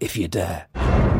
if you dare.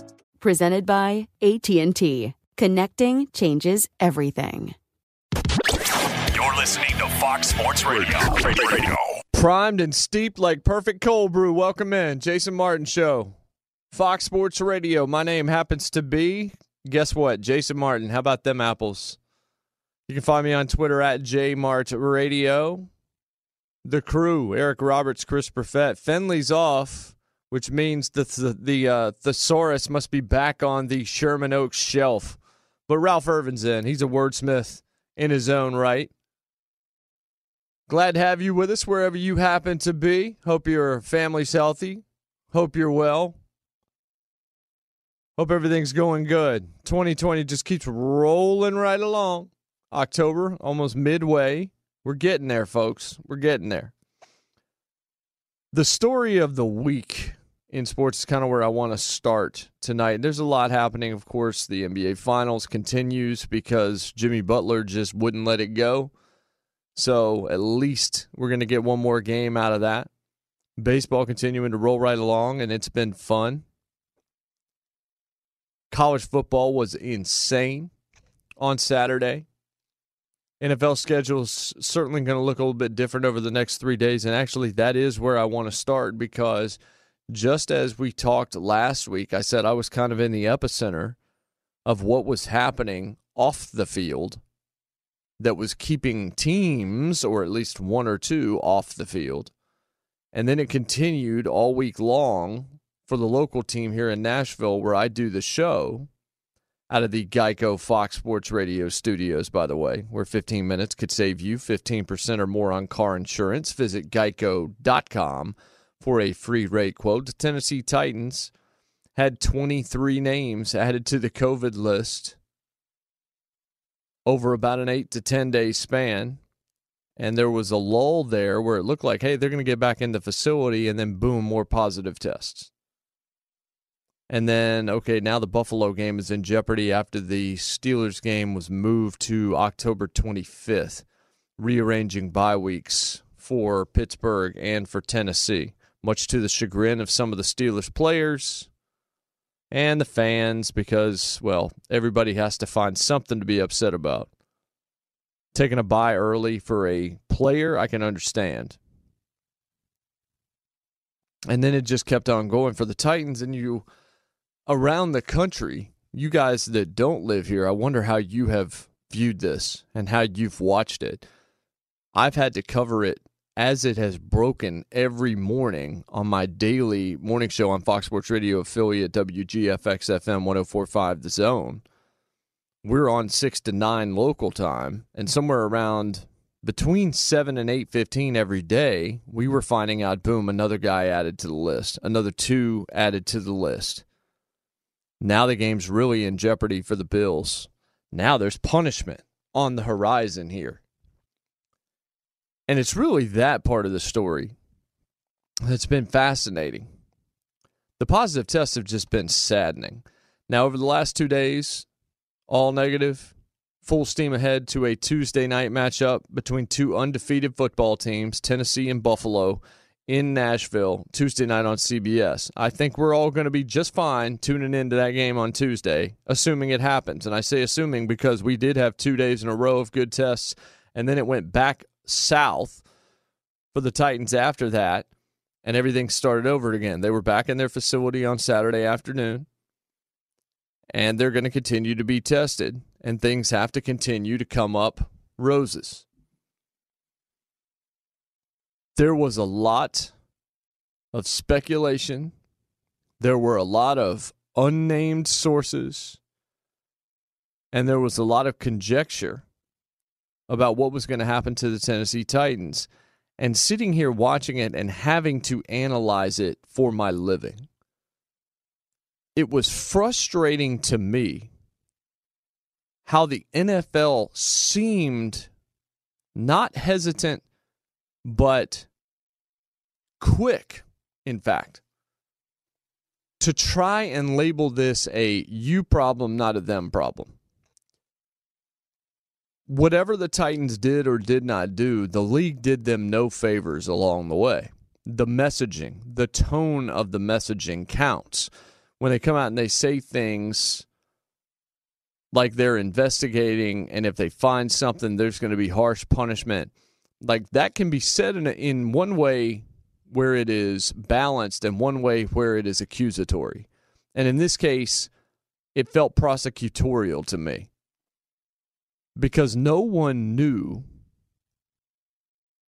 Presented by AT&T. Connecting changes everything. You're listening to Fox Sports Radio. Radio. Primed and steeped like perfect cold brew. Welcome in. Jason Martin Show. Fox Sports Radio. My name happens to be, guess what? Jason Martin. How about them apples? You can find me on Twitter at JMartRadio. The crew, Eric Roberts, Chris Perfett. Fenley's off which means that the, the uh, thesaurus must be back on the Sherman Oaks shelf. But Ralph Irvin's in. He's a wordsmith in his own right. Glad to have you with us wherever you happen to be. Hope your family's healthy. Hope you're well. Hope everything's going good. 2020 just keeps rolling right along. October, almost midway. We're getting there, folks. We're getting there. The story of the week in sports is kind of where I want to start tonight. There's a lot happening. Of course, the NBA Finals continues because Jimmy Butler just wouldn't let it go. So at least we're going to get one more game out of that. Baseball continuing to roll right along, and it's been fun. College football was insane on Saturday. NFL schedule is certainly going to look a little bit different over the next three days. And actually, that is where I want to start because just as we talked last week, I said I was kind of in the epicenter of what was happening off the field that was keeping teams, or at least one or two, off the field. And then it continued all week long for the local team here in Nashville, where I do the show out of the Geico Fox Sports Radio studios, by the way, where 15 minutes could save you 15% or more on car insurance. Visit geico.com for a free rate quote. The Tennessee Titans had 23 names added to the COVID list over about an 8 to 10 day span. And there was a lull there where it looked like, hey, they're going to get back in the facility, and then boom, more positive tests. And then, okay, now the Buffalo game is in jeopardy after the Steelers game was moved to October 25th, rearranging bye weeks for Pittsburgh and for Tennessee, much to the chagrin of some of the Steelers players and the fans, because, well, everybody has to find something to be upset about. Taking a bye early for a player, I can understand. And then it just kept on going for the Titans, and you around the country, you guys that don't live here, I wonder how you have viewed this and how you've watched it. I've had to cover it as it has broken every morning on my daily morning show on Fox Sports Radio affiliate WGFX FM 1045 The Zone. We're on 6 to 9 local time, and somewhere around between 7 and 8:15 every day, we were finding out boom, another guy added to the list, another two added to the list. Now the game's really in jeopardy for the Bills. Now there's punishment on the horizon here. And it's really that part of the story that's been fascinating. The positive tests have just been saddening. Now, over the last two days, all negative, full steam ahead to a Tuesday night matchup between two undefeated football teams, Tennessee and Buffalo, in Nashville, Tuesday night on CBS. I think we're all going to be just fine tuning into that game on Tuesday, assuming it happens. And I say assuming because we did have two days in a row of good tests, and then it went back south for the Titans after that, and everything started over again. They were back in their facility on Saturday afternoon and they're going to continue to be tested, and things have to continue to come up roses. There was a lot of speculation. There were a lot of unnamed sources, and there was a lot of conjecture about what was going to happen to the Tennessee Titans. And sitting here watching it and having to analyze it for my living it was frustrating to me how the NFL seemed not hesitant, but quick, in fact, to try and label this a you problem, not a them problem. Whatever the Titans did or did not do, the league did them no favors along the way. The messaging, the tone of the messaging counts. When they come out and they say things like they're investigating and if they find something there's going to be harsh punishment. Like that can be said in, a, in one way where it is balanced and one way where it is accusatory. And in this case it felt prosecutorial to me because no one knew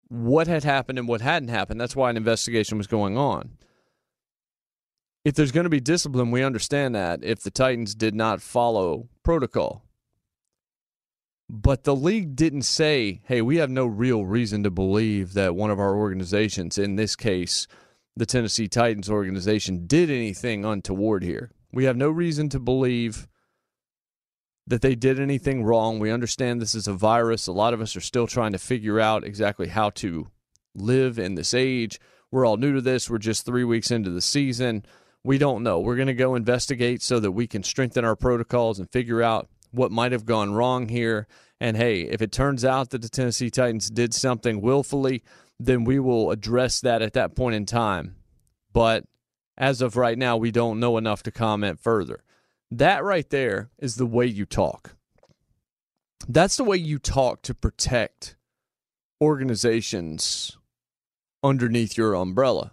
what had happened and what hadn't happened that's why an investigation was going on if there's going to be discipline, we understand that if the Titans did not follow protocol. But the league didn't say, hey, we have no real reason to believe that one of our organizations, in this case, the Tennessee Titans organization, did anything untoward here. We have no reason to believe that they did anything wrong. We understand this is a virus. A lot of us are still trying to figure out exactly how to live in this age. We're all new to this. We're just three weeks into the season we don't know. We're going to go investigate so that we can strengthen our protocols and figure out what might have gone wrong here. And hey, if it turns out that the Tennessee Titans did something willfully, then we will address that at that point in time. But as of right now, we don't know enough to comment further. That right there is the way you talk. That's the way you talk to protect organizations underneath your umbrella.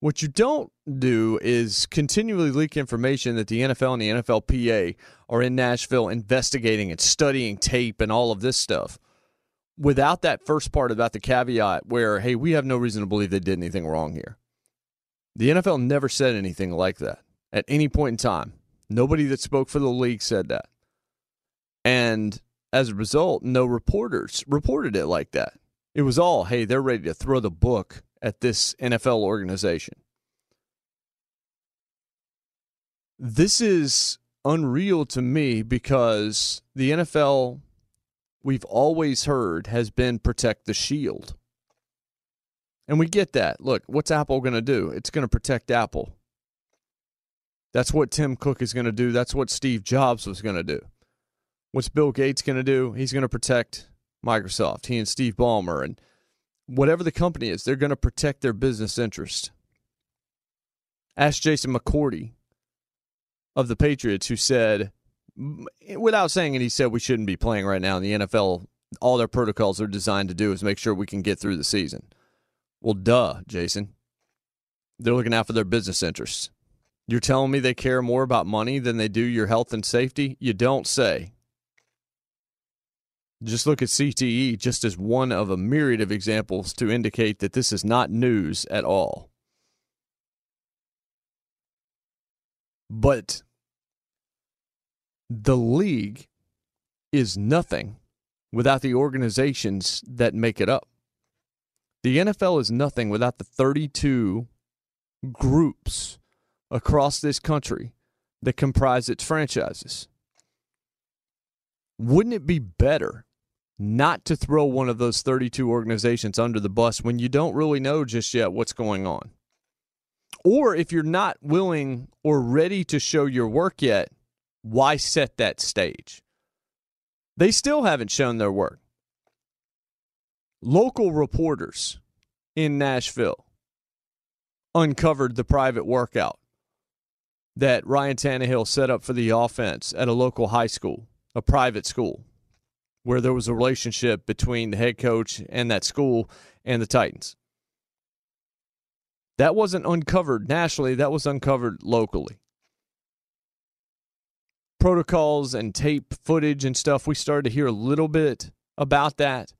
What you don't do is continually leak information that the NFL and the NFLPA are in Nashville investigating and studying tape and all of this stuff without that first part about the caveat where, hey, we have no reason to believe they did anything wrong here. The NFL never said anything like that at any point in time. Nobody that spoke for the league said that. And as a result, no reporters reported it like that. It was all, hey, they're ready to throw the book at this NFL organization. This is unreal to me because the NFL, we've always heard, has been protect the shield. And we get that. Look, what's Apple going to do? It's going to protect Apple. That's what Tim Cook is going to do. That's what Steve Jobs was going to do. What's Bill Gates going to do? He's going to protect Microsoft. He and Steve Ballmer and whatever the company is, they're going to protect their business interest. Ask Jason McCourty of the Patriots, who said, without saying it, he said we shouldn't be playing right now in the NFL. All their protocols are designed to do is make sure we can get through the season. Well, duh, Jason. They're looking out for their business interests. You're telling me they care more about money than they do your health and safety? You don't say. Just look at CTE just as one of a myriad of examples to indicate that this is not news at all. But the league is nothing without the organizations that make it up. The NFL is nothing without the 32 groups across this country that comprise its franchises. Wouldn't it be better not to throw one of those 32 organizations under the bus when you don't really know just yet what's going on? Or if you're not willing or ready to show your work yet, why set that stage? They still haven't shown their work. Local reporters in Nashville uncovered the private workout that Ryan Tannehill set up for the offense at a local high school, a private school, where there was a relationship between the head coach and that school and the Titans. That wasn't uncovered nationally, that was uncovered locally protocols and tape footage and stuff, we started to hear a little bit about that,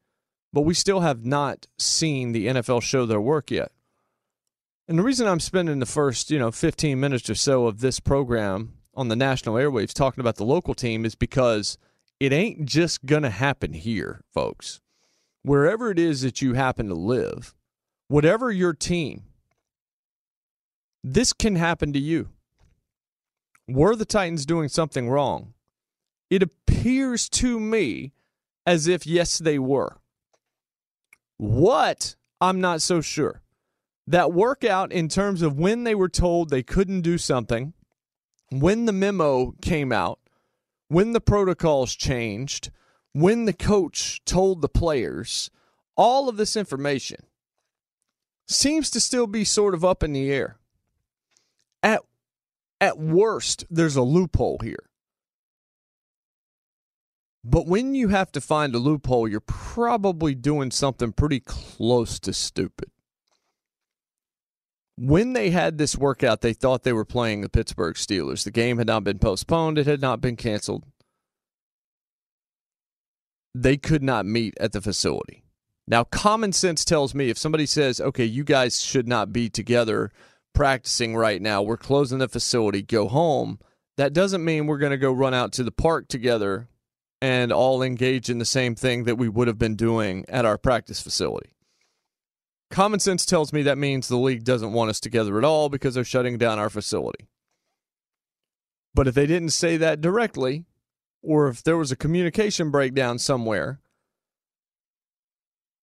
but we still have not seen the NFL show their work yet. And the reason I'm spending the first, you know, 15 minutes or so of this program on the national airwaves talking about the local team is because it ain't just going to happen here, folks. Wherever it is that you happen to live, whatever your team, this can happen to you. Were the Titans doing something wrong? It appears to me as if, yes, they were. What? I'm not so sure. That workout, in terms of when they were told they couldn't do something, when the memo came out, when the protocols changed, when the coach told the players, all of this information seems to still be sort of up in the air. At at worst, there's a loophole here. But when you have to find a loophole, you're probably doing something pretty close to stupid. When they had this workout, they thought they were playing the Pittsburgh Steelers. The game had not been postponed, it had not been canceled. They could not meet at the facility. Now, common sense tells me if somebody says, okay, you guys should not be together practicing right now. We're closing the facility, go home. That doesn't mean we're going to go run out to the park together and all engage in the same thing that we would have been doing at our practice facility. Common sense tells me that means the league doesn't want us together at all because they're shutting down our facility. But if they didn't say that directly, or if there was a communication breakdown somewhere,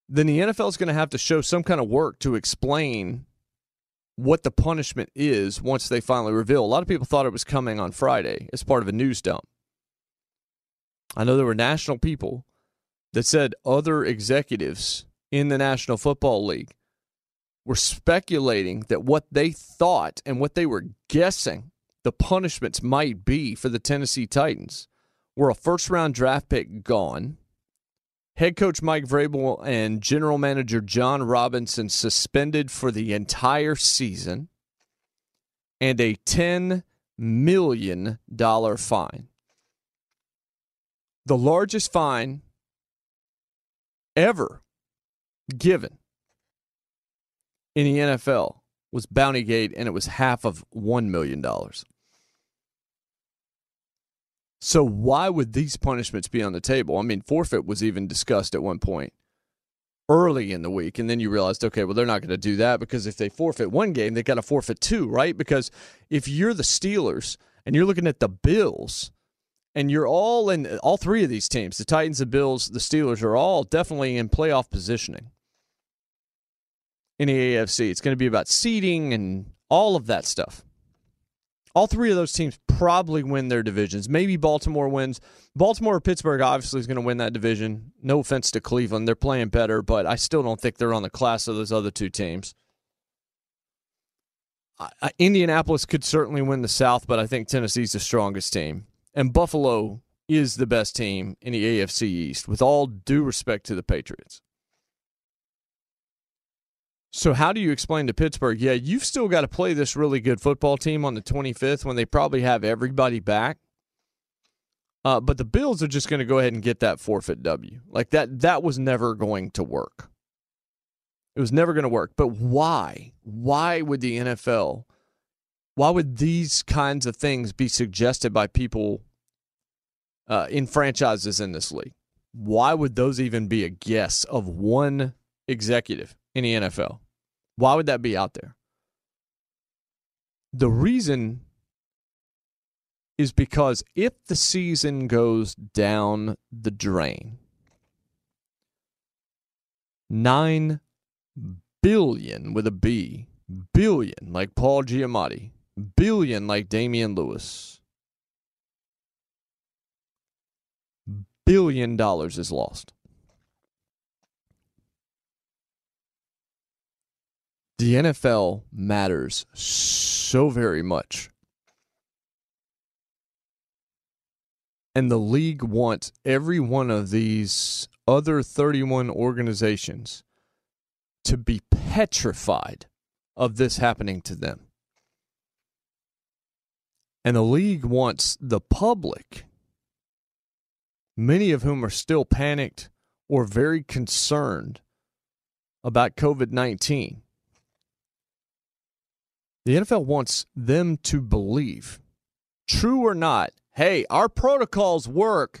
then the NFL is going to have to show some kind of work to explain what the punishment is once they finally reveal. A lot of people thought it was coming on Friday as part of a news dump. I know there were national people that said other executives in the National Football League were speculating that what they thought and what they were guessing the punishments might be for the Tennessee Titans were a first round draft pick gone Head coach Mike Vrabel and general manager Jon Robinson suspended for the entire season and a $10 million fine. The largest fine ever given in the NFL was Bountygate, and it was half of $1 million. So why would these punishments be on the table? I mean, forfeit was even discussed at one point early in the week, and then you realized, okay, well, they're not going to do that because if they forfeit one game, they got to forfeit two, right? Because if you're the Steelers and you're looking at the Bills, and you're all in all three of these teams, the Titans, the Bills, the Steelers are all definitely in playoff positioning in the AFC. It's going to be about seeding and all of that stuff. All three of those teams probably win their divisions. Maybe Baltimore wins. Baltimore or Pittsburgh obviously is going to win that division. No offense to Cleveland. They're playing better, but I still don't think they're on the class of those other two teams. Indianapolis could certainly win the South, but I think Tennessee's the strongest team. And Buffalo is the best team in the AFC East, with all due respect to the Patriots. So how do you explain to Pittsburgh, yeah, you've still got to play this really good football team on the 25th when they probably have everybody back? Uh, but the Bills are just going to go ahead and get that forfeit W. Like that that was never going to work. It was never going to work. But why? Why would the NFL why would these kinds of things be suggested by people uh, in franchises in this league? why would those even be a guess of one executive in the NFL? Why would that be out there? The reason is because if the season goes down the drain, 9 billion with a B, billion like Paul Giamatti, billion like Damian Lewis, billion dollars is lost. The NFL matters so very much. And the league wants every one of these other 31 organizations to be petrified of this happening to them. And the league wants the public, many of whom are still panicked or very concerned about COVID 19. The NFL wants them to believe, true or not, hey, our protocols work.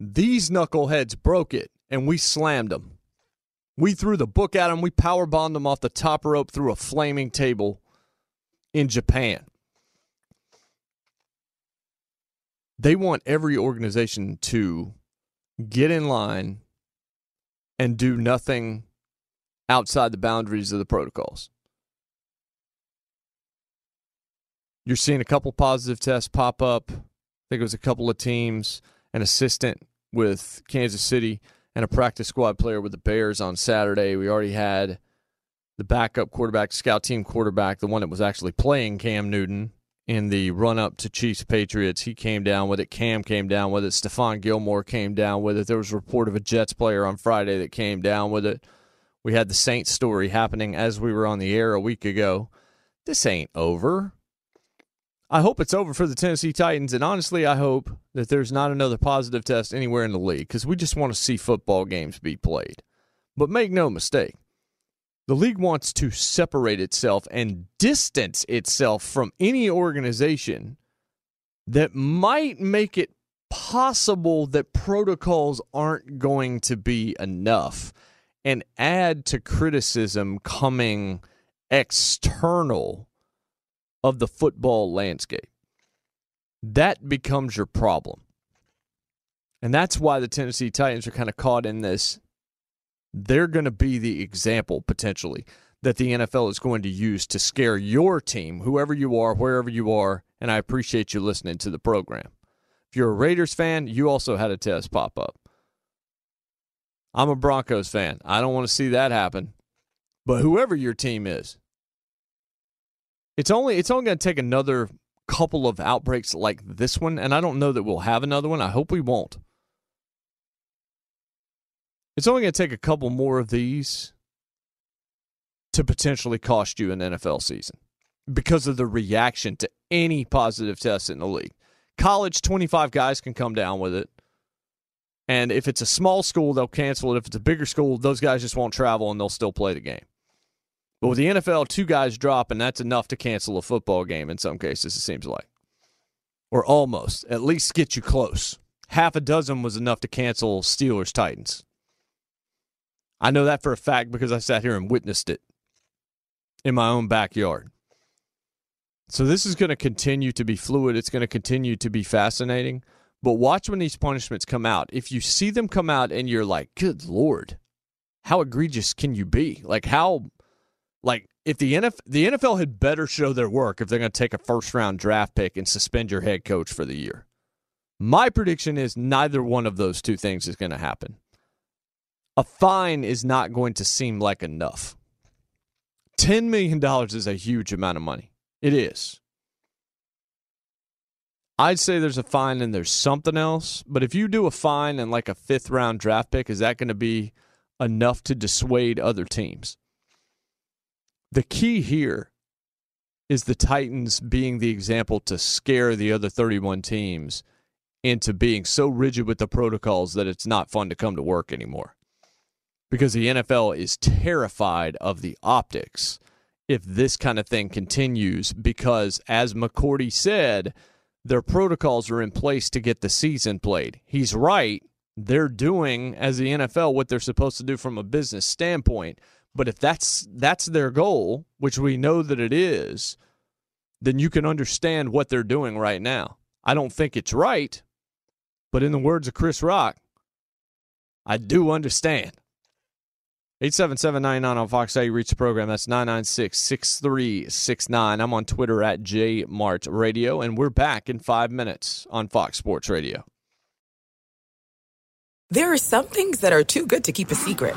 These knuckleheads broke it and we slammed them. We threw the book at them. We power them off the top rope through a flaming table in Japan. They want every organization to get in line and do nothing outside the boundaries of the protocols. You're seeing a couple positive tests pop up. I think it was a couple of teams, an assistant with Kansas City and a practice squad player with the Bears on Saturday. We already had the backup quarterback, scout team quarterback, the one that was actually playing Cam Newton in the run up to Chiefs Patriots. He came down with it. Cam came down with it. Stephon Gilmore came down with it. There was a report of a Jets player on Friday that came down with it. We had the Saints story happening as we were on the air a week ago. This ain't over. I hope it's over for the Tennessee Titans, and honestly, I hope that there's not another positive test anywhere in the league because we just want to see football games be played. But make no mistake, the league wants to separate itself and distance itself from any organization that might make it possible that protocols aren't going to be enough and add to criticism coming external of the football landscape. That becomes your problem. And that's why the Tennessee Titans are kind of caught in this. They're going to be the example potentially that the NFL is going to use to scare your team, whoever you are, wherever you are. And I appreciate you listening to the program. If you're a Raiders fan, you also had a test pop up. I'm a Broncos fan. I don't want to see that happen. But whoever your team is, it's only it's only going to take another couple of outbreaks like this one, and I don't know that we'll have another one. I hope we won't. It's only going to take a couple more of these to potentially cost you an NFL season because of the reaction to any positive test in the league. College, 25 guys can come down with it. And if it's a small school, they'll cancel it. If it's a bigger school, those guys just won't travel and they'll still play the game. But with the NFL, two guys drop, and that's enough to cancel a football game in some cases, it seems like. Or almost. At least get you close. Half a dozen was enough to cancel Steelers Titans. I know that for a fact because I sat here and witnessed it in my own backyard. So this is going to continue to be fluid. It's going to continue to be fascinating. But watch when these punishments come out. If you see them come out and you're like, good Lord, how egregious can you be? Like, how like if the NFL, the NFL had better show their work if they're going to take a first round draft pick and suspend your head coach for the year. My prediction is neither one of those two things is going to happen. A fine is not going to seem like enough. $10 million is a huge amount of money. It is. I'd say there's a fine and there's something else, but if you do a fine and like a fifth round draft pick, is that going to be enough to dissuade other teams? The key here is the Titans being the example to scare the other 31 teams into being so rigid with the protocols that it's not fun to come to work anymore. Because the NFL is terrified of the optics if this kind of thing continues, because as McCourty said, their protocols are in place to get the season played. He's right, they're doing as the NFL what they're supposed to do from a business standpoint. But if that's that's their goal, which we know that it is, then you can understand what they're doing right now. I don't think it's right, but in the words of Chris Rock, I do understand. 877 on Fox. How you reach the program? That's 996 6369. I'm on Twitter at JMart Radio, and we're back in five minutes on Fox Sports Radio. There are some things that are too good to keep a secret,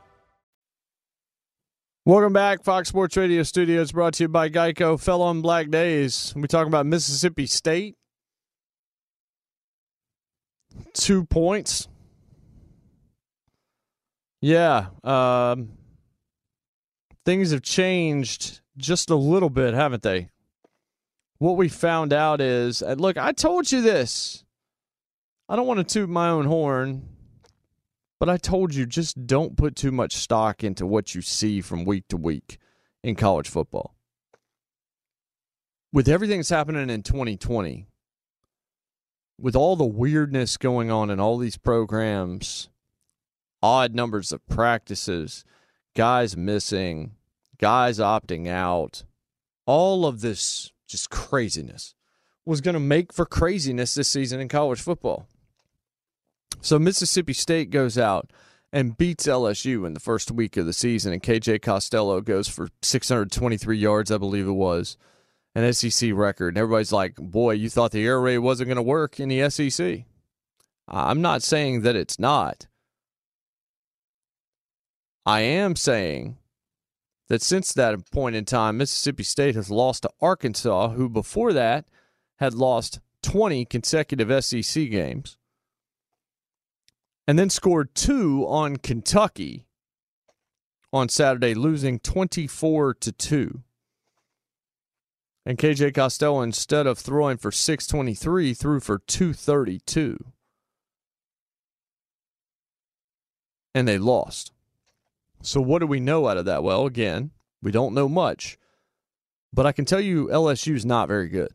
Welcome back, Fox Sports Radio Studios, brought to you by Geico. Fell on Black Days. We talking about Mississippi State. Two points. Yeah, um, things have changed just a little bit, haven't they? What we found out is, look, I told you this. I don't want to toot my own horn. But I told you just don't put too much stock into what you see from week to week in college football. With everything that's happening in 2020, with all the weirdness going on in all these programs, odd numbers of practices, guys missing, guys opting out, all of this just craziness was going to make for craziness this season in college football. So Mississippi State goes out and beats LSU in the first week of the season, and KJ Costello goes for 623 yards, I believe it was, an SEC record. And everybody's like, boy, you thought the air raid wasn't going to work in the SEC. I'm not saying that it's not. I am saying that since that point in time, Mississippi State has lost to Arkansas, who before that had lost 20 consecutive SEC games and then scored two on Kentucky on Saturday, losing 24 to 2. And KJ Costello, instead of throwing for 623, threw for 232. And they lost. So, what do we know out of that? Well, again, we don't know much. But I can tell you LSU is not very good,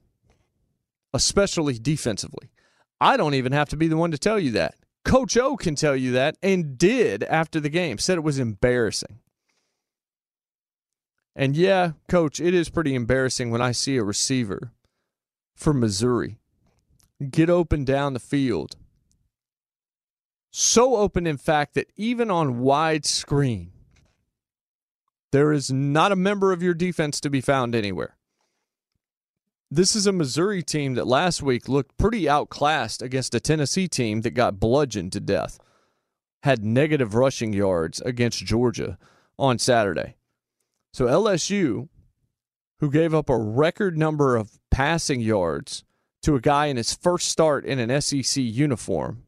especially defensively. I don't even have to be the one to tell you that. Coach O can tell you that and did after the game. Said it was embarrassing. And yeah, coach, it is pretty embarrassing when I see a receiver from Missouri get open down the field. So open, in fact, that even on wide screen, there is not a member of your defense to be found anywhere. This is a Missouri team that last week looked pretty outclassed against a Tennessee team that got bludgeoned to death. Had negative rushing yards against Georgia on Saturday. So LSU, who gave up a record number of passing yards to a guy in his first start in an SEC uniform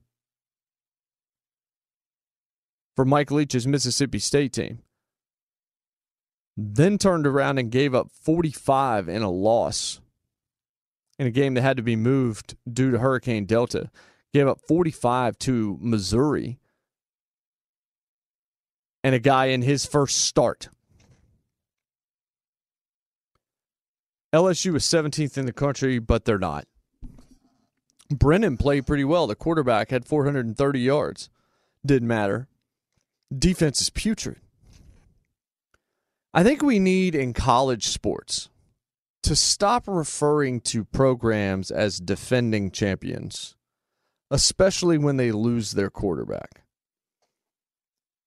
for Mike Leach's Mississippi State team, then turned around and gave up 45 in a loss in a game that had to be moved due to Hurricane Delta. Gave up 45 to Missouri and a guy in his first start. LSU is 17th in the country, but they're not. Brennan played pretty well. The quarterback had 430 yards. Didn't matter. Defense is putrid. I think we need in college sports to stop referring to programs as defending champions, especially when they lose their quarterback.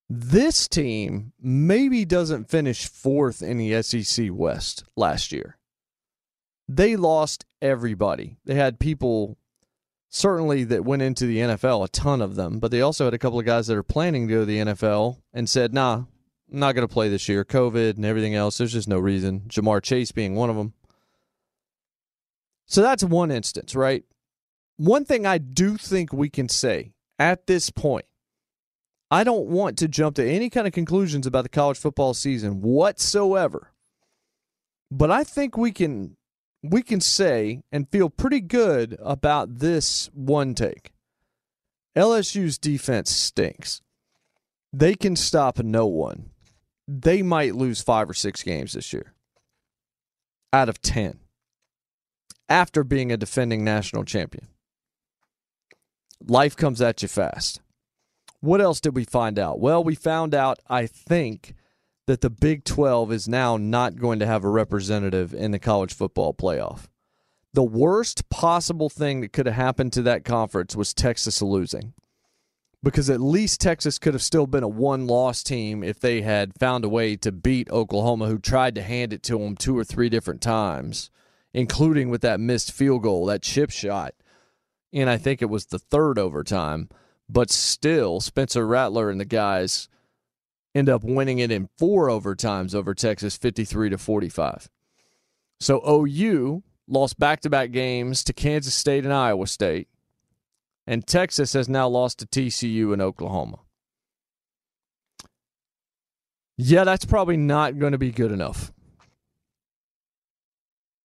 This team maybe doesn't finish fourth in the SEC West last year. They lost everybody. They had people certainly that went into the NFL, a ton of them, but they also had a couple of guys that are planning to go to the NFL and said, nah, I'm not going to play this year. COVID and everything else. There's just no reason. Ja'Marr Chase being one of them. So that's one instance, right? One thing I do think we can say at this point I don't want to jump to any kind of conclusions about the college football season whatsoever. But I think we can we can say and feel pretty good about this one take. LSU's defense stinks. They can stop no one. They might lose 5 or 6 games this year. Out of 10 after being a defending national champion. Life comes at you fast. What else did we find out? Well, we found out, I think, that the Big 12 is now not going to have a representative in the college football playoff. The worst possible thing that could have happened to that conference was Texas losing. Because at least Texas could have still been a one loss team if they had found a way to beat Oklahoma, who tried to hand it to them two or three different times including with that missed field goal, that chip shot. And I think it was the third overtime. But still, Spencer Rattler and the guys end up winning it in four overtimes over Texas, 53 to 45. So OU lost back to back games to Kansas State and Iowa State. And Texas has now lost to TCU and Oklahoma. Yeah, that's probably not going to be good enough.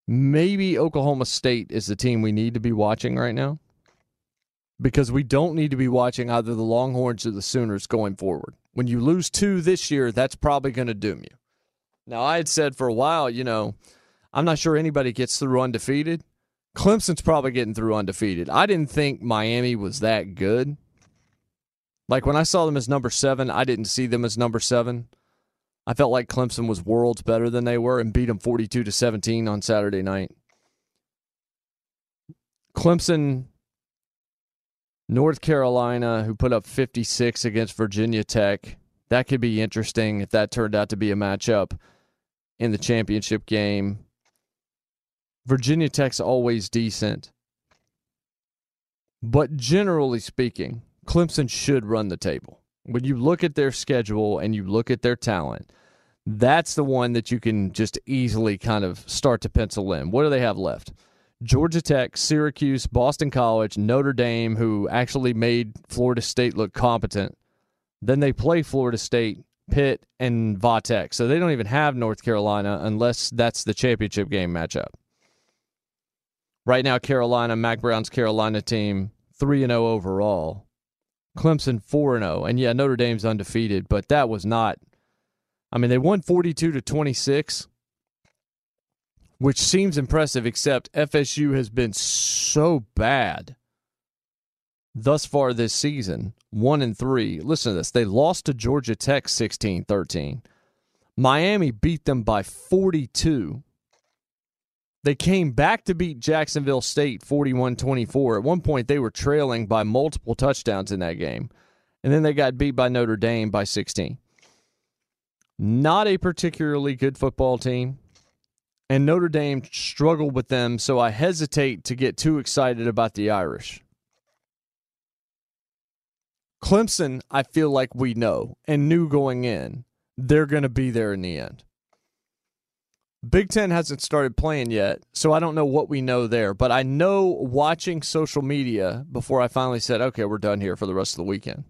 Maybe Oklahoma State is the team we need to be watching right now because we don't need to be watching either the Longhorns or the Sooners going forward. When you lose two this year, that's probably going to doom you. Now, I had said for a while, you know, I'm not sure anybody gets through undefeated. Clemson's probably getting through undefeated. I didn't think Miami was that good. Like when I saw them as number seven, I didn't see them as number seven. I felt like Clemson was worlds better than they were and beat them 42 to 17 on Saturday night. Clemson, North Carolina, who put up 56 against Virginia Tech. That could be interesting if that turned out to be a matchup in the championship game. Virginia Tech's always decent. But generally speaking, Clemson should run the table. When you look at their schedule and you look at their talent, that's the one that you can just easily kind of start to pencil in. What do they have left? Georgia Tech, Syracuse, Boston College, Notre Dame, who actually made Florida State look competent. Then they play Florida State, Pitt, and Vatech. So they don't even have North Carolina unless that's the championship game matchup. Right now, Carolina, Mack Brown's Carolina team, 3 0 overall. Clemson 4 0. And yeah, Notre Dame's undefeated, but that was not I mean, they won 42 to 26, which seems impressive, except FSU has been so bad thus far this season. One and three. Listen to this. They lost to Georgia Tech 16 13. Miami beat them by 42. They came back to beat Jacksonville State 41 24. At one point, they were trailing by multiple touchdowns in that game. And then they got beat by Notre Dame by 16. Not a particularly good football team. And Notre Dame struggled with them, so I hesitate to get too excited about the Irish. Clemson, I feel like we know and knew going in, they're going to be there in the end. Big Ten hasn't started playing yet, so I don't know what we know there. But I know watching social media before I finally said, okay, we're done here for the rest of the weekend.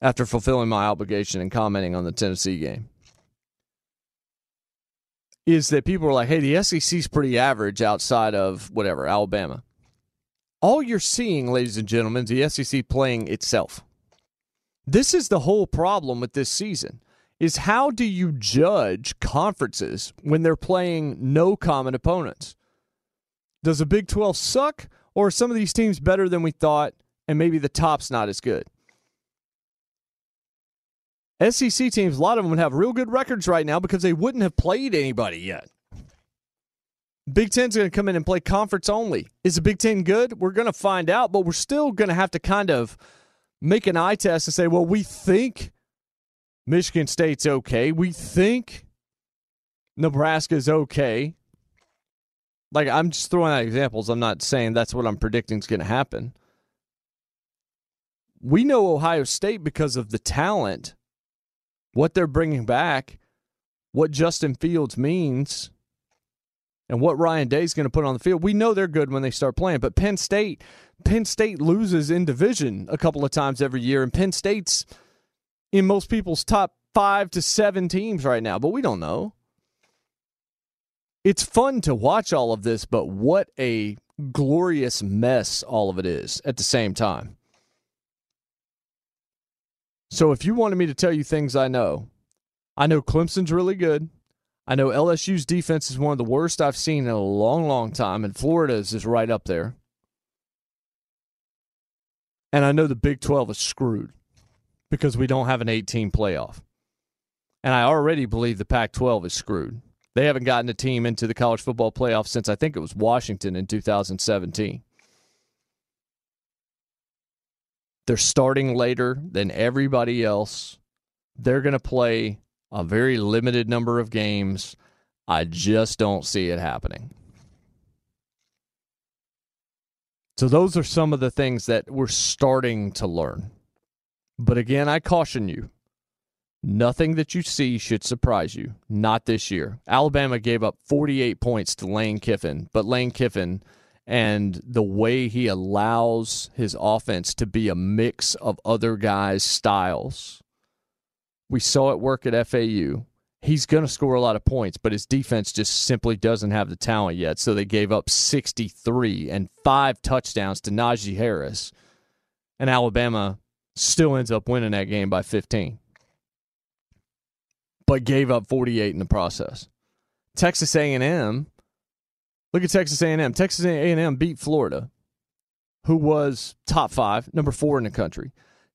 After fulfilling my obligation and commenting on the Tennessee game, is that people are like, hey, the SEC's pretty average outside of whatever, Alabama. All you're seeing, ladies and gentlemen, is the SEC playing itself. This is the whole problem with this season is how do you judge conferences when they're playing no common opponents? Does the Big 12 suck, or are some of these teams better than we thought, and maybe the top's not as good? SEC teams, a lot of them would have real good records right now because they wouldn't have played anybody yet. Big Ten's going to come in and play conference only. Is the Big Ten good? We're going to find out, but we're still going to have to kind of make an eye test and say, well, we think Michigan State's okay. We think Nebraska's okay. Like, I'm just throwing out examples. I'm not saying that's what I'm predicting is going to happen. We know Ohio State because of the talent, what they're bringing back, what Justin Fields means, and what Ryan Day's going to put on the field. We know they're good when they start playing, but Penn State, Penn State loses in division a couple of times every year, and Penn State's – in most people's top five to seven teams right now, but we don't know. It's fun to watch all of this, but what a glorious mess all of it is at the same time. So if you wanted me to tell you things I know, I know Clemson's really good. I know LSU's defense is one of the worst I've seen in a long, long time, and Florida's is right up there. And I know the Big 12 is screwed because we don't have an 18 playoff. And I already believe the Pac 12 is screwed. They haven't gotten a team into the college football playoff since I think it was Washington in 2017. They're starting later than everybody else. They're going to play a very limited number of games. I just don't see it happening. So, those are some of the things that we're starting to learn. But again, I caution you nothing that you see should surprise you. Not this year. Alabama gave up 48 points to Lane Kiffin, but Lane Kiffin and the way he allows his offense to be a mix of other guys' styles. We saw it work at FAU. He's going to score a lot of points, but his defense just simply doesn't have the talent yet. So they gave up 63 and five touchdowns to Najee Harris. And Alabama still ends up winning that game by 15 but gave up 48 in the process. Texas a&m look at texas a&m texas a&m beat florida who was top five number four in the country.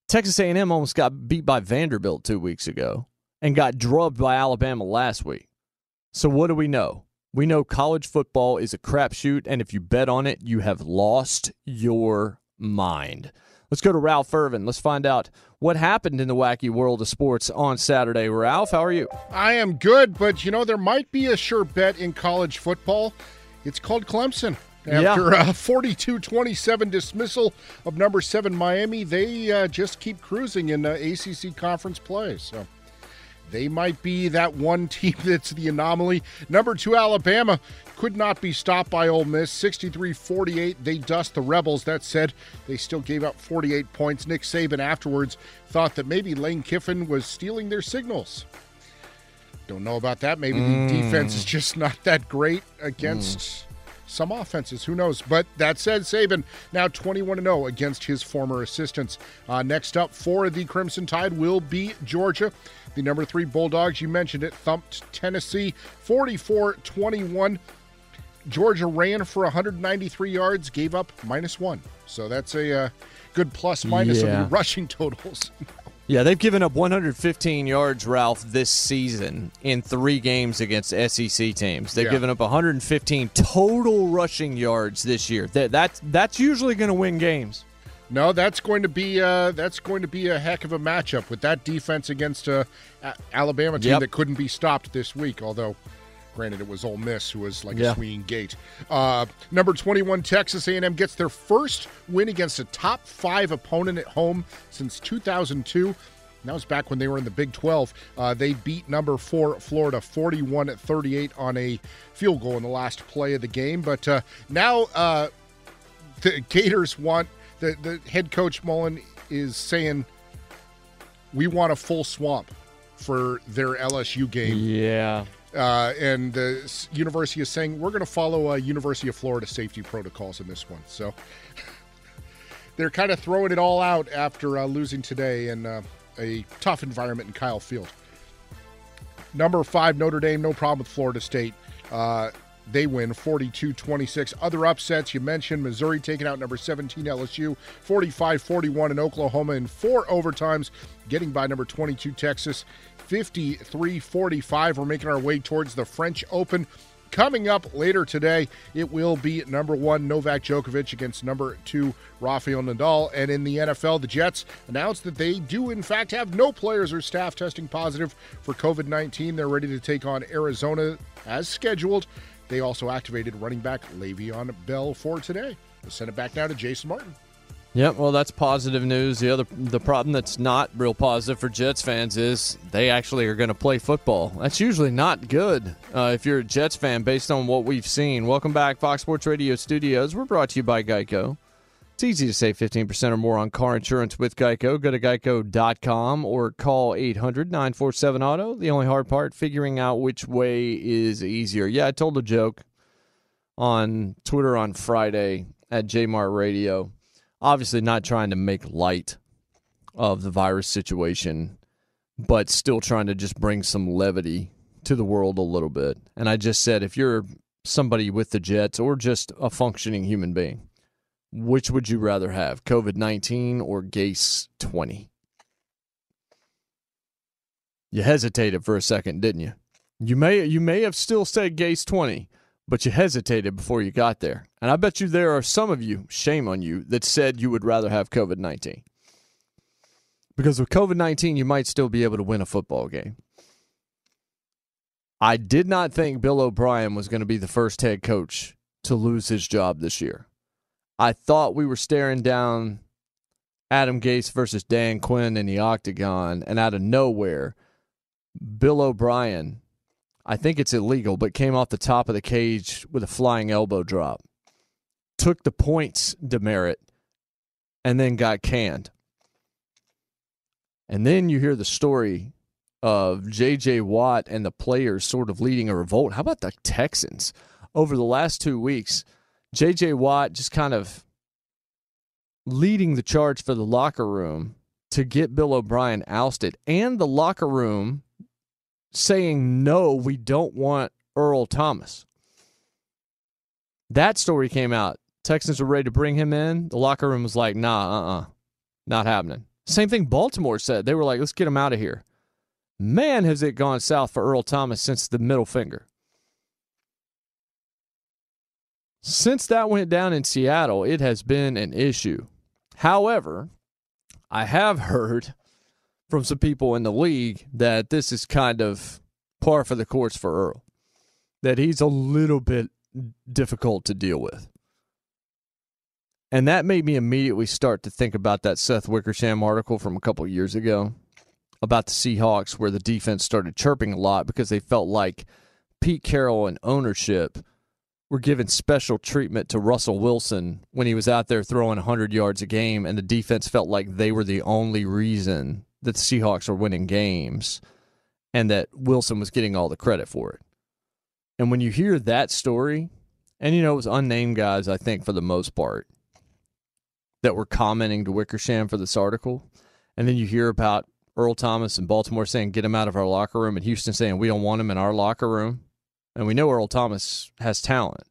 Texas a&m almost got beat by vanderbilt two weeks ago and got drubbed by alabama last week. So what do we know? We know college football is a crapshoot and if you bet on it you have lost your mind Let's go to Ralph Irvin. Let's find out what happened in the wacky world of sports on Saturday. Ralph, how are you? I am good, but you know, there might be a sure bet in college football. It's called Clemson. After yeah. a 42 27 dismissal of number seven Miami, they uh, just keep cruising in uh, ACC conference play. So they might be that one team that's the anomaly. Number two, Alabama could not be stopped by Ole Miss. 63 48. They dust the Rebels. That said, they still gave up 48 points. Nick Saban afterwards thought that maybe Lane Kiffin was stealing their signals. Don't know about that. Maybe mm. the defense is just not that great against. Mm some offenses. Who knows? But that said, Saban now 21 0 against his former assistants. Uh, next up for the Crimson Tide will be Georgia. The number three Bulldogs, you mentioned it, thumped Tennessee 44 21. Georgia ran for 193 yards, gave up minus one. So that's a uh, good plus minus yeah. of the rushing totals. Yeah, they've given up 115 yards, Ralph, this season in three games against SEC teams. They've yeah. given up 115 total rushing yards this year. That, that's that's usually going to win games. No, that's going to be uh, that's going to be a heck of a matchup with that defense against a Alabama team yep. that couldn't be stopped this week. Although Granted, it was Ole Miss who was like Yeah. a swinging gate. Uh, number 21, Texas A&M gets their first win against a top five opponent at home since 2002. And That was back when they were in the Big 12. Uh, they beat number four Florida 41 at 38 on a field goal in the last play of the game. But uh, now uh, the Gators want the, the head coach Mullen is saying we want a full swamp for their LSU game. Yeah. Uh, and the university is saying we're going to follow uh, University of Florida safety protocols in this one. So they're kind of throwing it all out after uh, losing today in uh, a tough environment in Kyle Field. Number five, Notre Dame, no problem with Florida State. Uh, they win 42 26. Other upsets, you mentioned Missouri taking out number 17 LSU, 45 41 in Oklahoma in four overtimes, getting by number 22 Texas, 53 45. We're making our way towards the French Open. Coming up later today, it will be number one Novak Djokovic against number two Rafael Nadal. And in the NFL, the Jets announced that they do, in fact, have no players or staff testing positive for COVID 19. They're ready to take on Arizona as scheduled. They also activated running back Le'Veon Bell for today. We'll send it back now to Jason Martin. Yep, well, that's positive news. The other, the problem that's not real positive for Jets fans is they actually are going to play football. That's usually not good uh, if you're a Jets fan, based on what we've seen. Welcome back, Fox Sports Radio Studios. We're brought to you by Geico. It's easy to save 15% or more on car insurance with Geico. Go to geico.com or call 800 947 Auto. The only hard part, figuring out which way is easier. Yeah, I told a joke on Twitter on Friday at Jmart Radio. Obviously, not trying to make light of the virus situation, but still trying to just bring some levity to the world a little bit. And I just said, if you're somebody with the Jets or just a functioning human being, which would you rather have, COVID 19 or Gase 20? You hesitated for a second, didn't you? You may you may have still said Gase 20, but you hesitated before you got there. And I bet you there are some of you, shame on you, that said you would rather have COVID 19. Because with COVID 19, you might still be able to win a football game. I did not think Bill O'Brien was going to be the first head coach to lose his job this year. I thought we were staring down Adam Gase versus Dan Quinn in the octagon, and out of nowhere, Bill O'Brien, I think it's illegal, but came off the top of the cage with a flying elbow drop, took the points demerit, and then got canned. And then you hear the story of J.J. Watt and the players sort of leading a revolt. How about the Texans? Over the last two weeks, J.J. Watt just kind of leading the charge for the locker room to get Bill O'Brien ousted, and the locker room saying, no, we don't want Earl Thomas. That story came out. Texans were ready to bring him in. The locker room was like, nah, uh uh not happening. Same thing Baltimore said. They were like, let's get him out of here. Man, has it gone south for Earl Thomas since the middle finger. Since that went down in Seattle, it has been an issue. However, I have heard from some people in the league that this is kind of par for the course for Earl. That he's a little bit difficult to deal with. And that made me immediately start to think about that Seth Wickersham article from a couple years ago about the Seahawks, where the defense started chirping a lot because they felt like Pete Carroll and ownership were giving special treatment to Russell Wilson when he was out there throwing 100 yards a game, and the defense felt like they were the only reason that the Seahawks were winning games and that Wilson was getting all the credit for it. And when you hear that story, and you know, it was unnamed guys, I think, for the most part, that were commenting to Wickersham for this article, and then you hear about Earl Thomas and Baltimore saying, get him out of our locker room, and Houston saying, we don't want him in our locker room. And we know Earl Thomas has talent.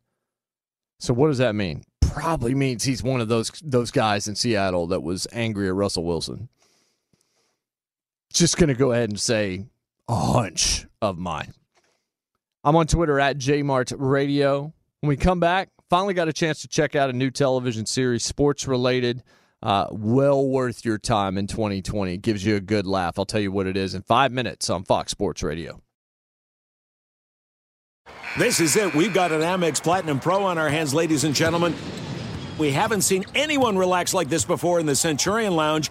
So what does that mean? Probably means he's one of those those guys in Seattle that was angry at Russell Wilson. Just gonna go ahead and say a hunch of mine. I'm on Twitter at JMart Radio. When we come back, finally got a chance to check out a new television series, sports related. Uh, well worth your time in 2020. Gives you a good laugh. I'll tell you what it is in five minutes on Fox Sports Radio. This is it. We've got an Amex Platinum Pro on our hands, ladies and gentlemen. We haven't seen anyone relax like this before in the Centurion Lounge.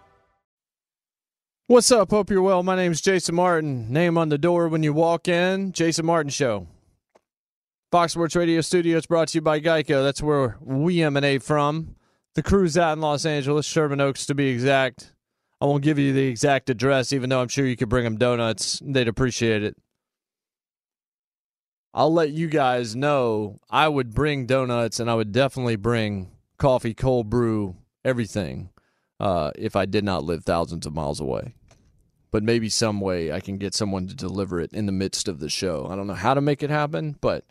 What's up? Hope you're well. My name's Jason Martin. Name on the door when you walk in Jason Martin Show. Fox Sports Radio Studios brought to you by Geico. That's where we emanate from. The crew's out in Los Angeles, Sherman Oaks to be exact. I won't give you the exact address, even though I'm sure you could bring them donuts. They'd appreciate it. I'll let you guys know I would bring donuts and I would definitely bring coffee, cold brew, everything uh, if I did not live thousands of miles away but maybe some way I can get someone to deliver it in the midst of the show. I don't know how to make it happen, but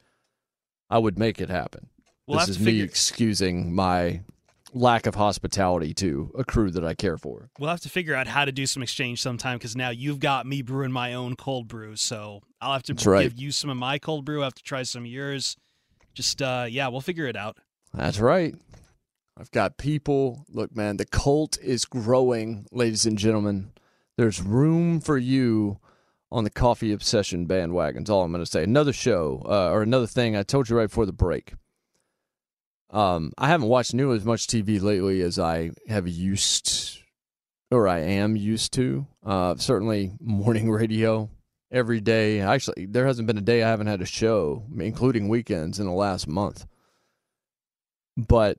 I would make it happen. We'll this is me figure- excusing my lack of hospitality to a crew that I care for. We'll have to figure out how to do some exchange sometime because now you've got me brewing my own cold brew. So I'll have to That's give right. you some of my cold brew. I have to try some of yours. Just, uh, yeah, we'll figure it out. That's right. I've got people. Look, man, the cult is growing, ladies and gentlemen. There's room for you on the coffee obsession bandwagon. That's all I'm going to say. Another show uh, or another thing I told you right before the break. Um, I haven't watched nearly as much TV lately as I have used or I am used to. Uh, certainly morning radio every day. Actually, there hasn't been a day I haven't had a show, including weekends, in the last month. But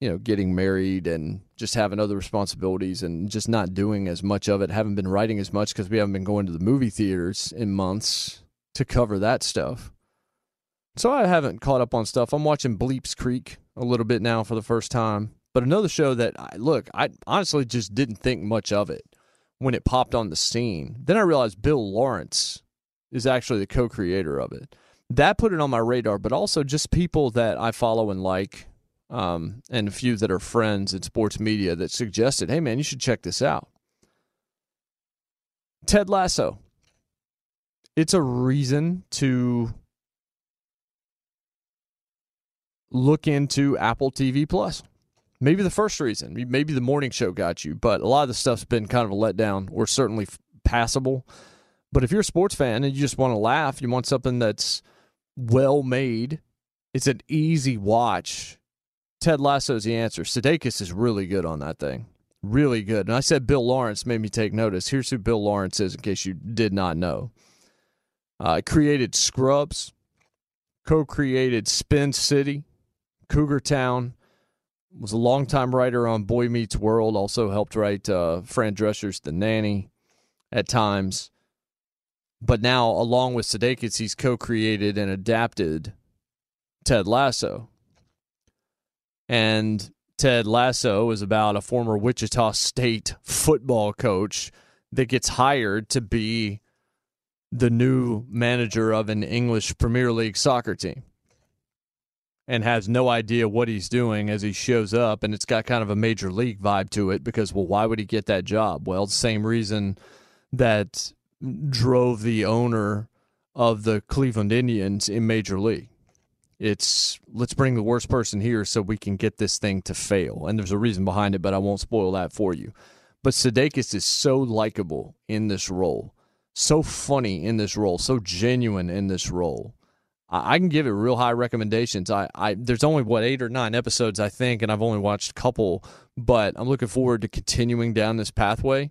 you know, getting married and just having other responsibilities and just not doing as much of it. Haven't been writing as much because we haven't been going to the movie theaters in months to cover that stuff. So I haven't caught up on stuff. I'm watching Bleeps Creek a little bit now for the first time. But another show that I look, I honestly just didn't think much of it when it popped on the scene. Then I realized Bill Lawrence is actually the co-creator of it. That put it on my radar, but also just people that I follow and like um, and a few that are friends in sports media that suggested, hey, man, you should check this out. Ted Lasso. It's a reason to look into Apple TV Plus. Maybe the first reason, maybe the morning show got you, but a lot of the stuff's been kind of a letdown or certainly passable. But if you're a sports fan and you just want to laugh, you want something that's well made, it's an easy watch Ted Lasso's the answer. Sudeikis is really good on that thing. Really good. And I said Bill Lawrence made me take notice. Here's who Bill Lawrence is in case you did not know. Uh, created Scrubs, co created Spin City, Cougar Town, was a longtime writer on Boy Meets World, also helped write uh, Fran Drescher's The Nanny at times. But now, along with Sudeikis, he's co created and adapted Ted Lasso. And Ted Lasso is about a former Wichita State football coach that gets hired to be the new manager of an English Premier League soccer team and has no idea what he's doing as he shows up. And it's got kind of a major league vibe to it because, well, why would he get that job? Well, the same reason that drove the owner of the Cleveland Indians in Major League. It's let's bring the worst person here so we can get this thing to fail. And there's a reason behind it, but I won't spoil that for you. But Sudeikis is so likable in this role, so funny in this role, so genuine in this role. I, I can give it real high recommendations. I, I there's only what eight or nine episodes I think, and I've only watched a couple, but I'm looking forward to continuing down this pathway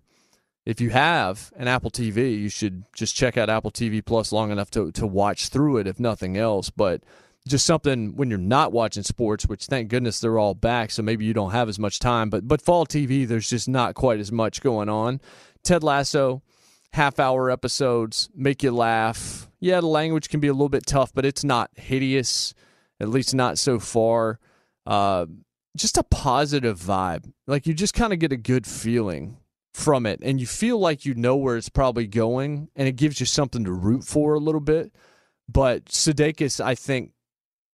if you have an Apple TV, you should just check out Apple TV Plus long enough to, to watch through it, if nothing else. But just something when you're not watching sports, which thank goodness they're all back, so maybe you don't have as much time. But but fall TV, there's just not quite as much going on. Ted Lasso, half hour episodes, make you laugh. Yeah, the language can be a little bit tough, but it's not hideous, at least not so far. Uh, just a positive vibe. Like you just kind of get a good feeling from it and you feel like you know where it's probably going and it gives you something to root for a little bit. But Sudeikis, I think,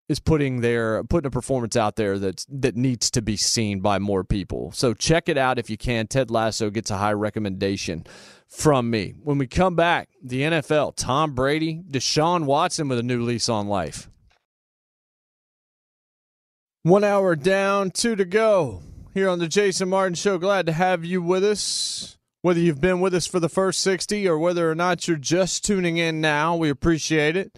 is putting their putting a performance out there that that needs to be seen by more people. So check it out if you can. Ted Lasso gets a high recommendation from me. When we come back, the NFL, Tom Brady, Deshaun Watson with a new lease on life. One hour down, two to go here on the Jason Martin Show. Glad to have you with us. Whether you've been with us for the first 60 or whether or not you're just tuning in now, we appreciate it.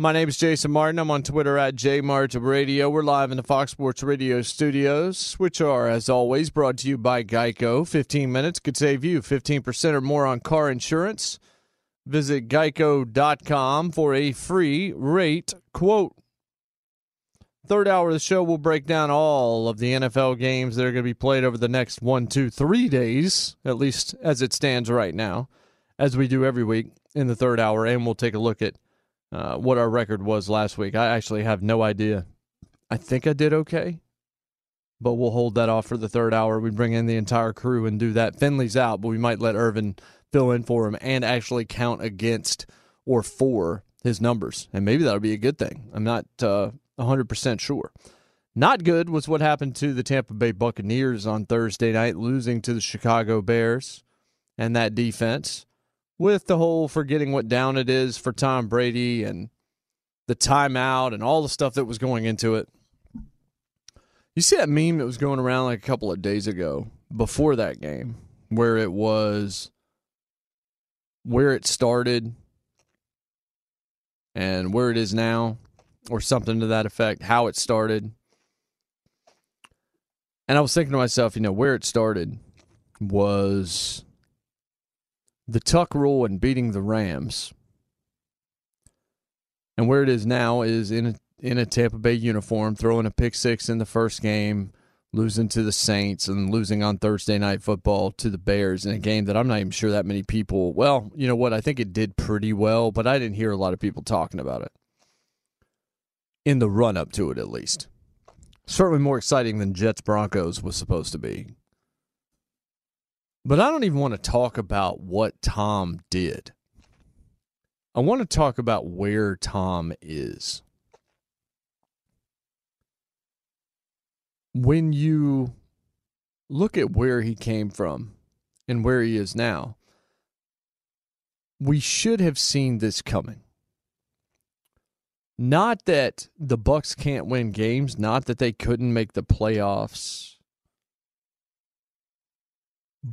My name is Jason Martin. I'm on Twitter at JMartinRadio. We're live in the Fox Sports Radio studios, which are, as always, brought to you by Geico. 15 minutes could save you 15% or more on car insurance. Visit geico.com for a free rate quote. Third hour of the show, we'll break down all of the NFL games that are going to be played over the next one, two, three days, at least as it stands right now, as we do every week in the third hour. And we'll take a look at uh, what our record was last week. I actually have no idea. I think I did okay, but we'll hold that off for the third hour. We bring in the entire crew and do that. Finley's out, but we might let Irvin fill in for him and actually count against or for his numbers. And maybe that'll be a good thing. I'm not. Uh, 100% sure. Not good was what happened to the Tampa Bay Buccaneers on Thursday night, losing to the Chicago Bears and that defense, with the whole forgetting what down it is for Tom Brady and the timeout and all the stuff that was going into it. You see that meme that was going around like a couple of days ago before that game, where it was where it started and where it is now or something to that effect, how it started. And I was thinking to myself, you know, where it started was the tuck rule and beating the Rams. And where it is now is in a, in a Tampa Bay uniform, throwing a pick six in the first game, losing to the Saints, and losing on Thursday night football to the Bears in a game that I'm not even sure that many people. Well, you know what? I think it did pretty well, but I didn't hear a lot of people talking about it in the run up to it, at least. Certainly more exciting than Jets Broncos was supposed to be. But I don't even want to talk about what Tom did. I want to talk about where Tom is. When you look at where he came from and where he is now, we should have seen this coming. Not that the Bucks can't win games, not that they couldn't make the playoffs,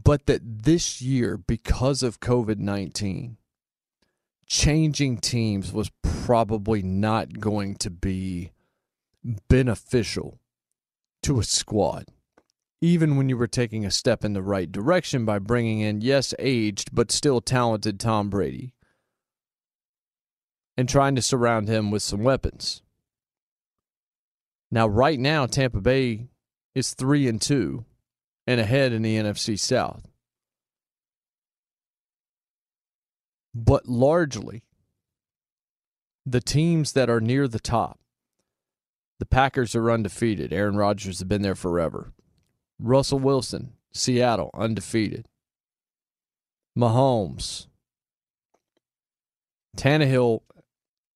but that this year because of COVID-19, changing teams was probably not going to be beneficial to a squad. Even when you were taking a step in the right direction by bringing in, yes, aged, but still talented Tom Brady and trying to surround him with some weapons. Now, right now, Tampa Bay is three and two and ahead in the NFC South. But largely, the teams that are near the top The Packers are undefeated. Aaron Rodgers has been there forever. Russell Wilson, Seattle, undefeated. Mahomes. Tannehill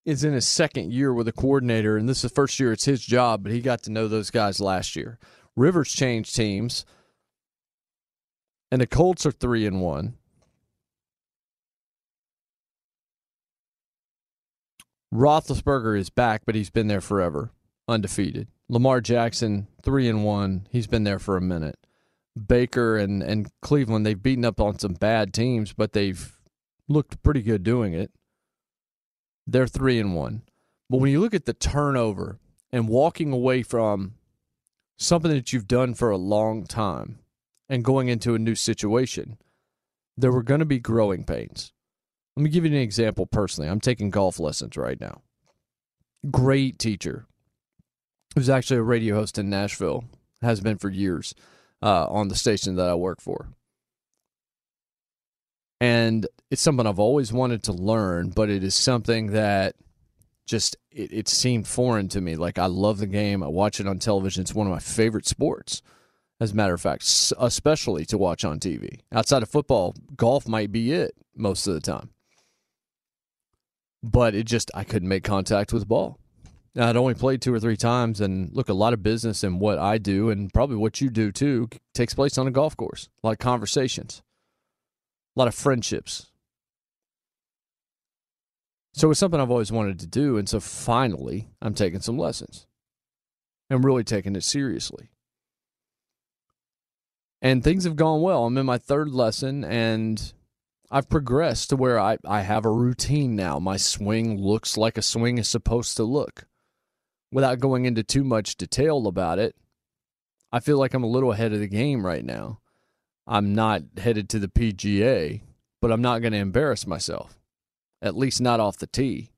is in his second year with a coordinator, and this is the first year it's his job, but he got to know those guys last year. Rivers changed teams, and the Colts are three and one. Roethlisberger is back, but he's been there forever, undefeated. Lamar Jackson, three and one. He's been there for a minute. Baker and, and Cleveland, they've beaten up on some bad teams, but they've looked pretty good doing it. They're three and one. But when you look at the turnover and walking away from something that you've done for a long time and going into a new situation, there were going to be growing pains. Let me give you an example personally. I'm taking golf lessons right now. Great teacher, who's actually a radio host in Nashville, has been for years uh, on the station that I work for. And it's something I've always wanted to learn, but it is something that just it, it seemed foreign to me. Like I love the game, I watch it on television. It's one of my favorite sports, as a matter of fact, especially to watch on TV. Outside of football, golf might be it most of the time. But it just I couldn't make contact with the ball. I'd only played two or three times, and look, a lot of business and what I do, and probably what you do too, takes place on a golf course. A lot of conversations, a lot of friendships. So it's something I've always wanted to do, and so finally, I'm taking some lessons, and really taking it seriously. And things have gone well. I'm in my third lesson, and I've progressed to where I, I have a routine now. My swing looks like a swing is supposed to look without going into too much detail about it, I feel like I'm a little ahead of the game right now. I'm not headed to the PGA, but I'm not going to embarrass myself, at least not off the tee.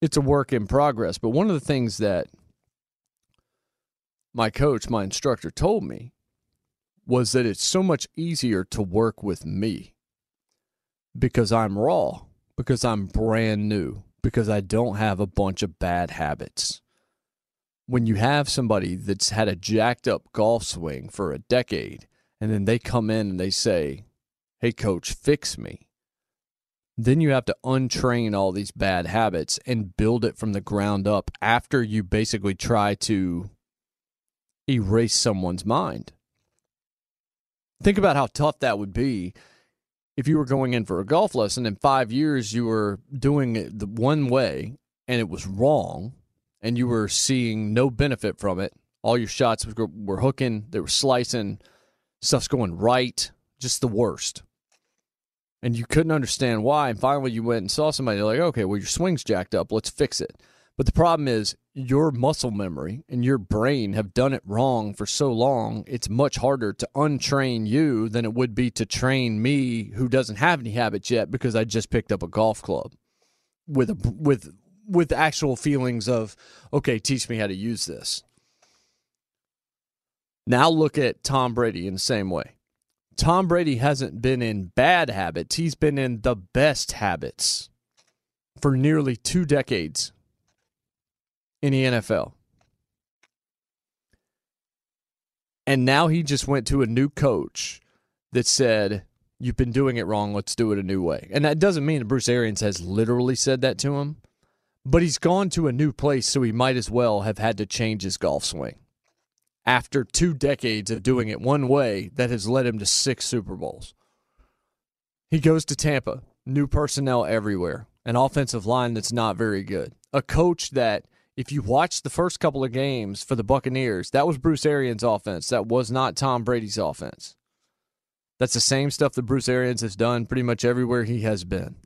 It's a work in progress, but one of the things that my coach, my instructor told me was that it's so much easier to work with me because I'm raw, because I'm brand new, because I don't have a bunch of bad habits. When you have somebody that's had a jacked up golf swing for a decade and then they come in and they say, Hey, coach, fix me. Then you have to untrain all these bad habits and build it from the ground up after you basically try to erase someone's mind. Think about how tough that would be if you were going in for a golf lesson in five years, you were doing it the one way and it was wrong, and you were seeing no benefit from it. All your shots were, were hooking, they were slicing, stuff's going right, just the worst. And you couldn't understand why. And finally, you went and saw somebody. Like, okay, well, your swing's jacked up. Let's fix it. But the problem is your muscle memory and your brain have done it wrong for so long, it's much harder to untrain you than it would be to train me who doesn't have any habits yet because I just picked up a golf club with a with with actual feelings of okay, teach me how to use this. Now look at Tom Brady in the same way. Tom Brady hasn't been in bad habits, he's been in the best habits for nearly 2 decades in the NFL. And now he just went to a new coach that said, You've been doing it wrong. Let's do it a new way. And that doesn't mean that Bruce Arians has literally said that to him, but he's gone to a new place, so he might as well have had to change his golf swing after two decades of doing it one way that has led him to six Super Bowls. He goes to Tampa, new personnel everywhere, an offensive line that's not very good, a coach that if you watch the first couple of games for the Buccaneers, that was Bruce Arians' offense. That was not Tom Brady's offense. That's the same stuff that Bruce Arians has done pretty much everywhere he has been.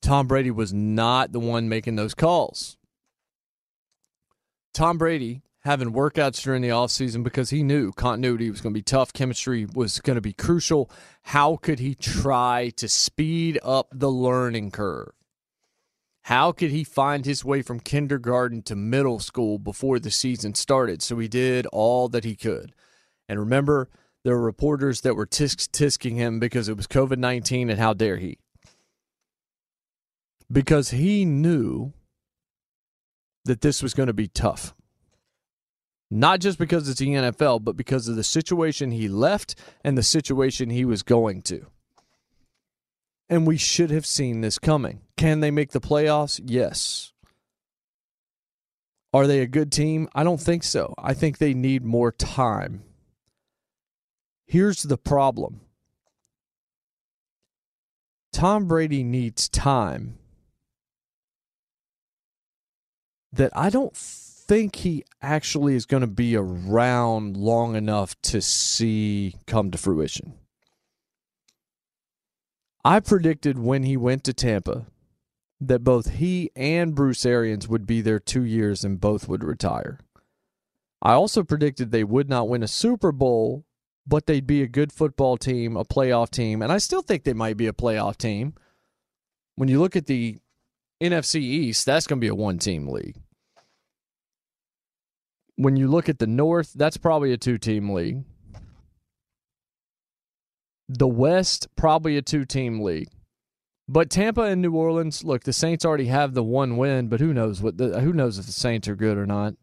Tom Brady was not the one making those calls. Tom Brady having workouts during the offseason because he knew continuity was going to be tough, chemistry was going to be crucial. How could he try to speed up the learning curve? How could he find his way from kindergarten to middle school before the season started? So he did all that he could. And remember, there were reporters that were tisk tisking him because it was COVID 19 and how dare he? Because he knew that this was going to be tough. Not just because it's the NFL, but because of the situation he left and the situation he was going to. And we should have seen this coming. Can they make the playoffs? Yes. Are they a good team? I don't think so. I think they need more time. Here's the problem Tom Brady needs time that I don't think he actually is going to be around long enough to see come to fruition. I predicted when he went to Tampa that both he and Bruce Arians would be there two years and both would retire. I also predicted they would not win a Super Bowl, but they'd be a good football team, a playoff team, and I still think they might be a playoff team. When you look at the NFC East, that's going to be a one team league. When you look at the North, that's probably a two team league. The West, probably a two team league. But Tampa and New Orleans, look, the Saints already have the one win, but who knows what the, who knows if the Saints are good or not.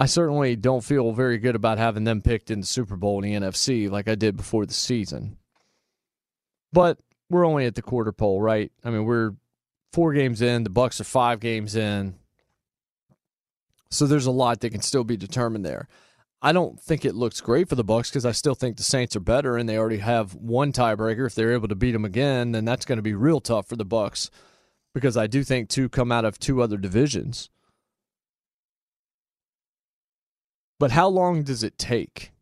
I certainly don't feel very good about having them picked in the Super Bowl in the NFC like I did before the season. But we're only at the quarter pole, right? I mean, we're four games in. The Bucks are five games in. So there's a lot that can still be determined there. I don't think it looks great for the Bucks because I still think the Saints are better, and they already have one tiebreaker. If they're able to beat them again, then that's going to be real tough for the Bucks because I do think two come out of two other divisions. But how long does it take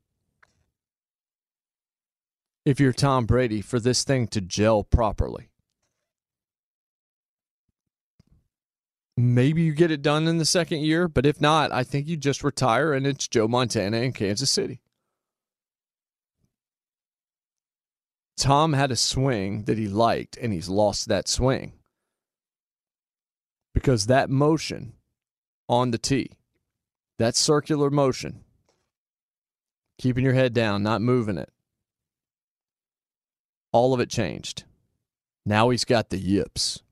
if you're Tom Brady, for this thing to gel properly. Maybe you get it done in the second year, but if not, I think you just retire and it's Joe Montana in Kansas City. Tom had a swing that he liked, and he's lost that swing because that motion on the tee, that circular motion, keeping your head down, not moving it, all of it changed. Now he's got the yips.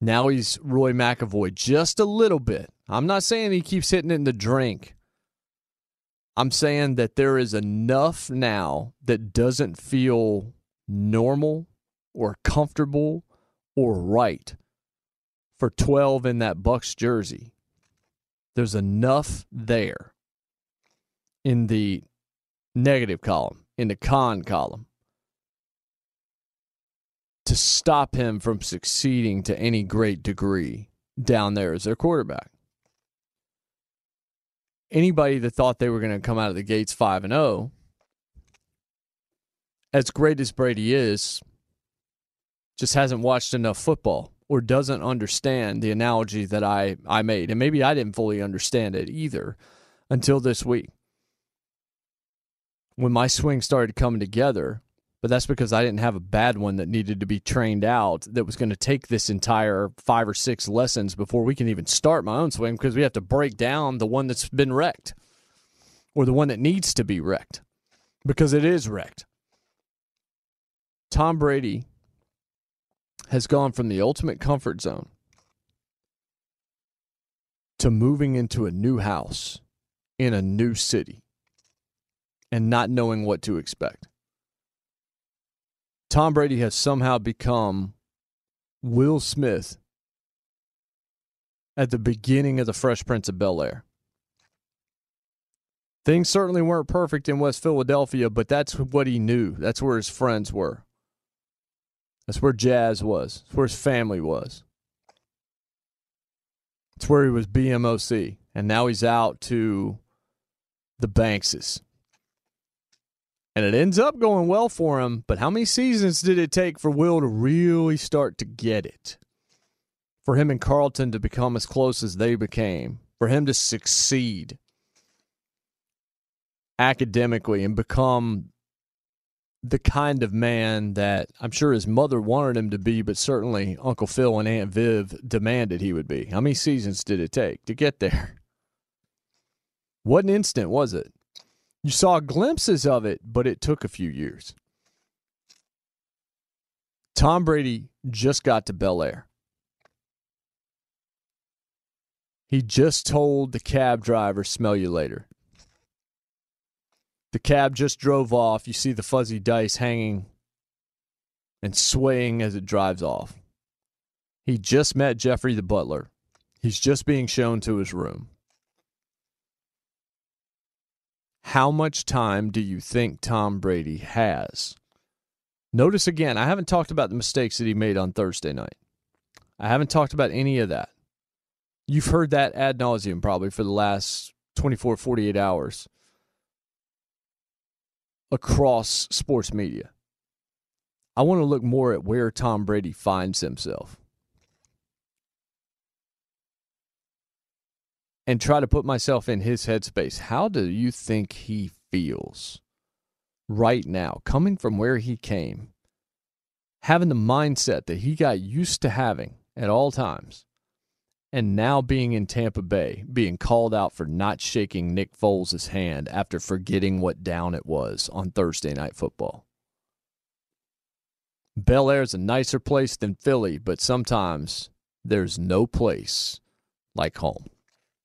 Now he's Roy McAvoy just a little bit. I'm not saying he keeps hitting it in the drink. I'm saying that there is enough now that doesn't feel normal or comfortable or right for 12 in that Bucks jersey. There's enough there in the negative column in the con column to stop him from succeeding to any great degree down there as their quarterback. Anybody that thought they were going to come out of the gates 5 and 0 as great as Brady is just hasn't watched enough football or doesn't understand the analogy that I I made and maybe I didn't fully understand it either until this week when my swing started coming together, but that's because I didn't have a bad one that needed to be trained out that was going to take this entire five or six lessons before we can even start my own swing because we have to break down the one that's been wrecked or the one that needs to be wrecked because it is wrecked. Tom Brady has gone from the ultimate comfort zone to moving into a new house in a new city and not knowing what to expect. Tom Brady has somehow become Will Smith at the beginning of the Fresh Prince of Bel Air. Things certainly weren't perfect in West Philadelphia, but that's what he knew. That's where his friends were. That's where Jazz was. That's where his family was. It's where he was BMOC. And now he's out to the Bankses and it ends up going well for him. But how many seasons did it take for Will to really start to get it? For him and Carlton to become as close as they became, for him to succeed academically and become the kind of man that I'm sure his mother wanted him to be, but certainly Uncle Phil and Aunt Viv demanded he would be. How many seasons did it take to get there? What an instant was it? You saw glimpses of it, but it took a few years. Tom Brady just got to Bel Air. He just told the cab driver, smell you later. The cab just drove off. You see the fuzzy dice hanging and swaying as it drives off. He just met Jeffrey the butler. He's just being shown to his room. How much time do you think Tom Brady has? Notice again, I haven't talked about the mistakes that he made on Thursday night. I haven't talked about any of that. You've heard that ad nauseum probably for the last 24, 48 hours across sports media. I want to look more at where Tom Brady finds himself and try to put myself in his headspace. How do you think he feels right now, coming from where he came, having the mindset that he got used to having at all times? and now being in Tampa Bay, being called out for not shaking Nick Foles' hand after forgetting what down it was on Thursday Night Football. Bel Air's a nicer place than Philly, but sometimes there's no place like home.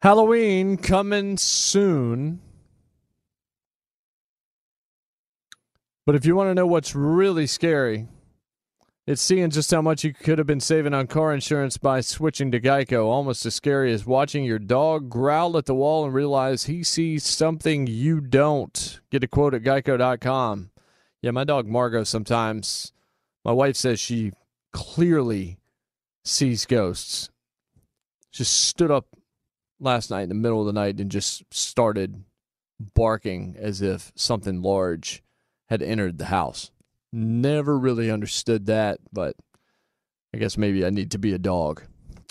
Halloween coming soon. But if you want to know what's really scary, it's seeing just how much you could have been saving on car insurance by switching to Geico. Almost as scary as watching your dog growl at the wall and realize he sees something you don't. Get a quote at geico.com. Yeah, my dog Margot sometimes, my wife says she clearly sees ghosts. Just stood up last night in the middle of the night and just started barking as if something large had entered the house. Never really understood that, but I guess maybe I need to be a dog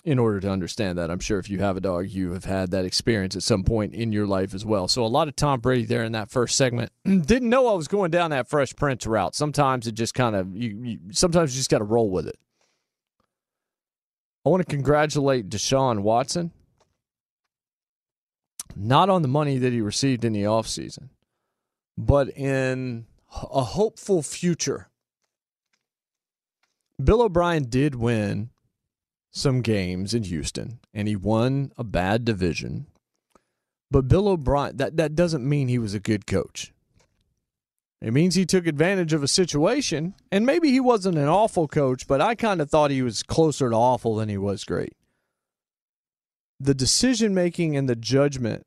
in order to understand that. I'm sure if you have a dog, you have had that experience at some point in your life as well. So a lot of Tom Brady there in that first segment. Didn't know I was going down that Fresh Prince route. Sometimes it just kind of you, you sometimes you just got to roll with it. I want to congratulate Deshaun Watson not on the money that he received in the offseason, but in a hopeful future. Bill O'Brien did win some games in Houston, and he won a bad division. But Bill O'Brien, that, that doesn't mean he was a good coach. It means he took advantage of a situation, and maybe he wasn't an awful coach, but I kind of thought he was closer to awful than he was great. The decision making and the judgment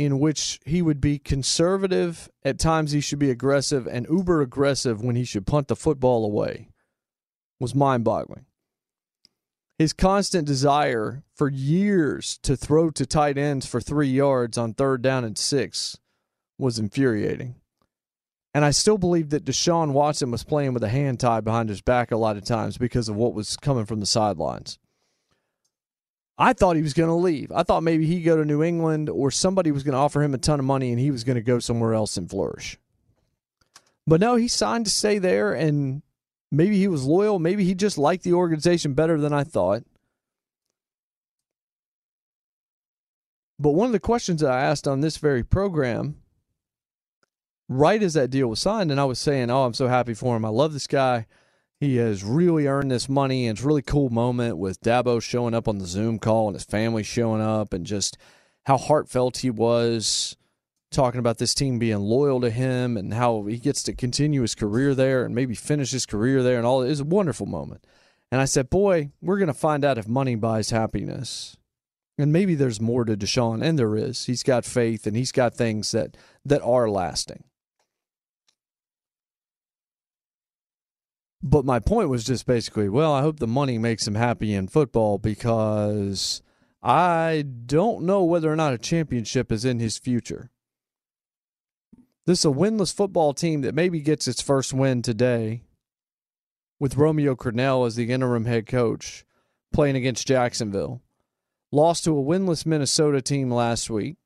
in which he would be conservative. At times, he should be aggressive and uber aggressive when he should punt the football away was mind boggling. His constant desire for years to throw to tight ends for three yards on third down and six was infuriating. And I still believe that Deshaun Watson was playing with a hand tied behind his back a lot of times because of what was coming from the sidelines. I thought he was going to leave. I thought maybe he'd go to New England or somebody was going to offer him a ton of money and he was going to go somewhere else and flourish. But no, he signed to stay there and maybe he was loyal. Maybe he just liked the organization better than I thought. But one of the questions that I asked on this very program right as that deal was signed, and I was saying, "Oh, I'm so happy for him. I love this guy. He has really earned this money." And it's a really cool moment with Dabo showing up on the Zoom call and his family showing up, and just how heartfelt he was talking about this team being loyal to him and how he gets to continue his career there and maybe finish his career there and all. It was a wonderful moment. And I said, "Boy, we're going to find out if money buys happiness." And maybe there's more to Deshaun, and there is. He's got faith and he's got things that that are lasting. But my point was just basically, well, I hope the money makes him happy in football because I don't know whether or not a championship is in his future. This is a winless football team that maybe gets its first win today with Romeo Crennel as the interim head coach playing against Jacksonville. Lost to a winless Minnesota team last week.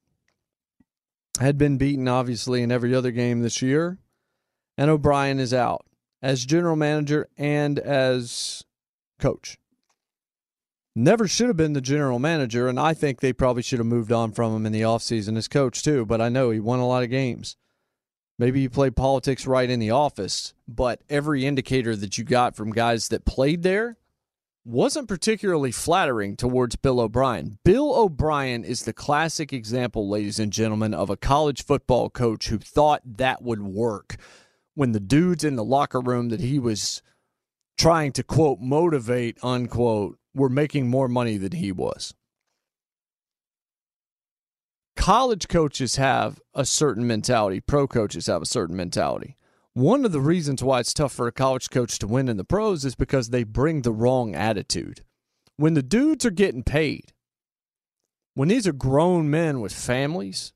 Had been beaten, obviously, in every other game this year. And O'Brien is out as general manager and as coach. Never should have been the general manager, and I think they probably should have moved on from him in the offseason as coach, too. But I know he won a lot of games. Maybe he played politics right in the office, but every indicator that you got from guys that played there wasn't particularly flattering towards Bill O'Brien. Bill O'Brien is the classic example, ladies and gentlemen, of a college football coach who thought that would work when the dudes in the locker room that he was trying to quote motivate unquote were making more money than he was. College coaches have a certain mentality, pro coaches have a certain mentality. One of the reasons why it's tough for a college coach to win in the pros is because they bring the wrong attitude. When the dudes are getting paid, when these are grown men with families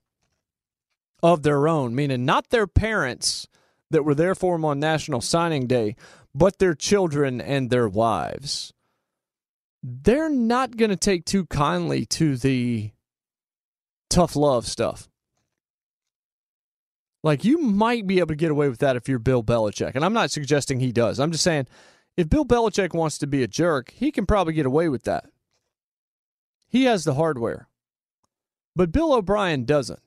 of their own, meaning not their parents that were there for him on National Signing Day, but their children and their wives. They're not going to take too kindly to the tough love stuff. Like you might be able to get away with that if you're Bill Belichick. And I'm not suggesting he does. I'm just saying if Bill Belichick wants to be a jerk, he can probably get away with that. He has the hardware. But Bill O'Brien doesn't.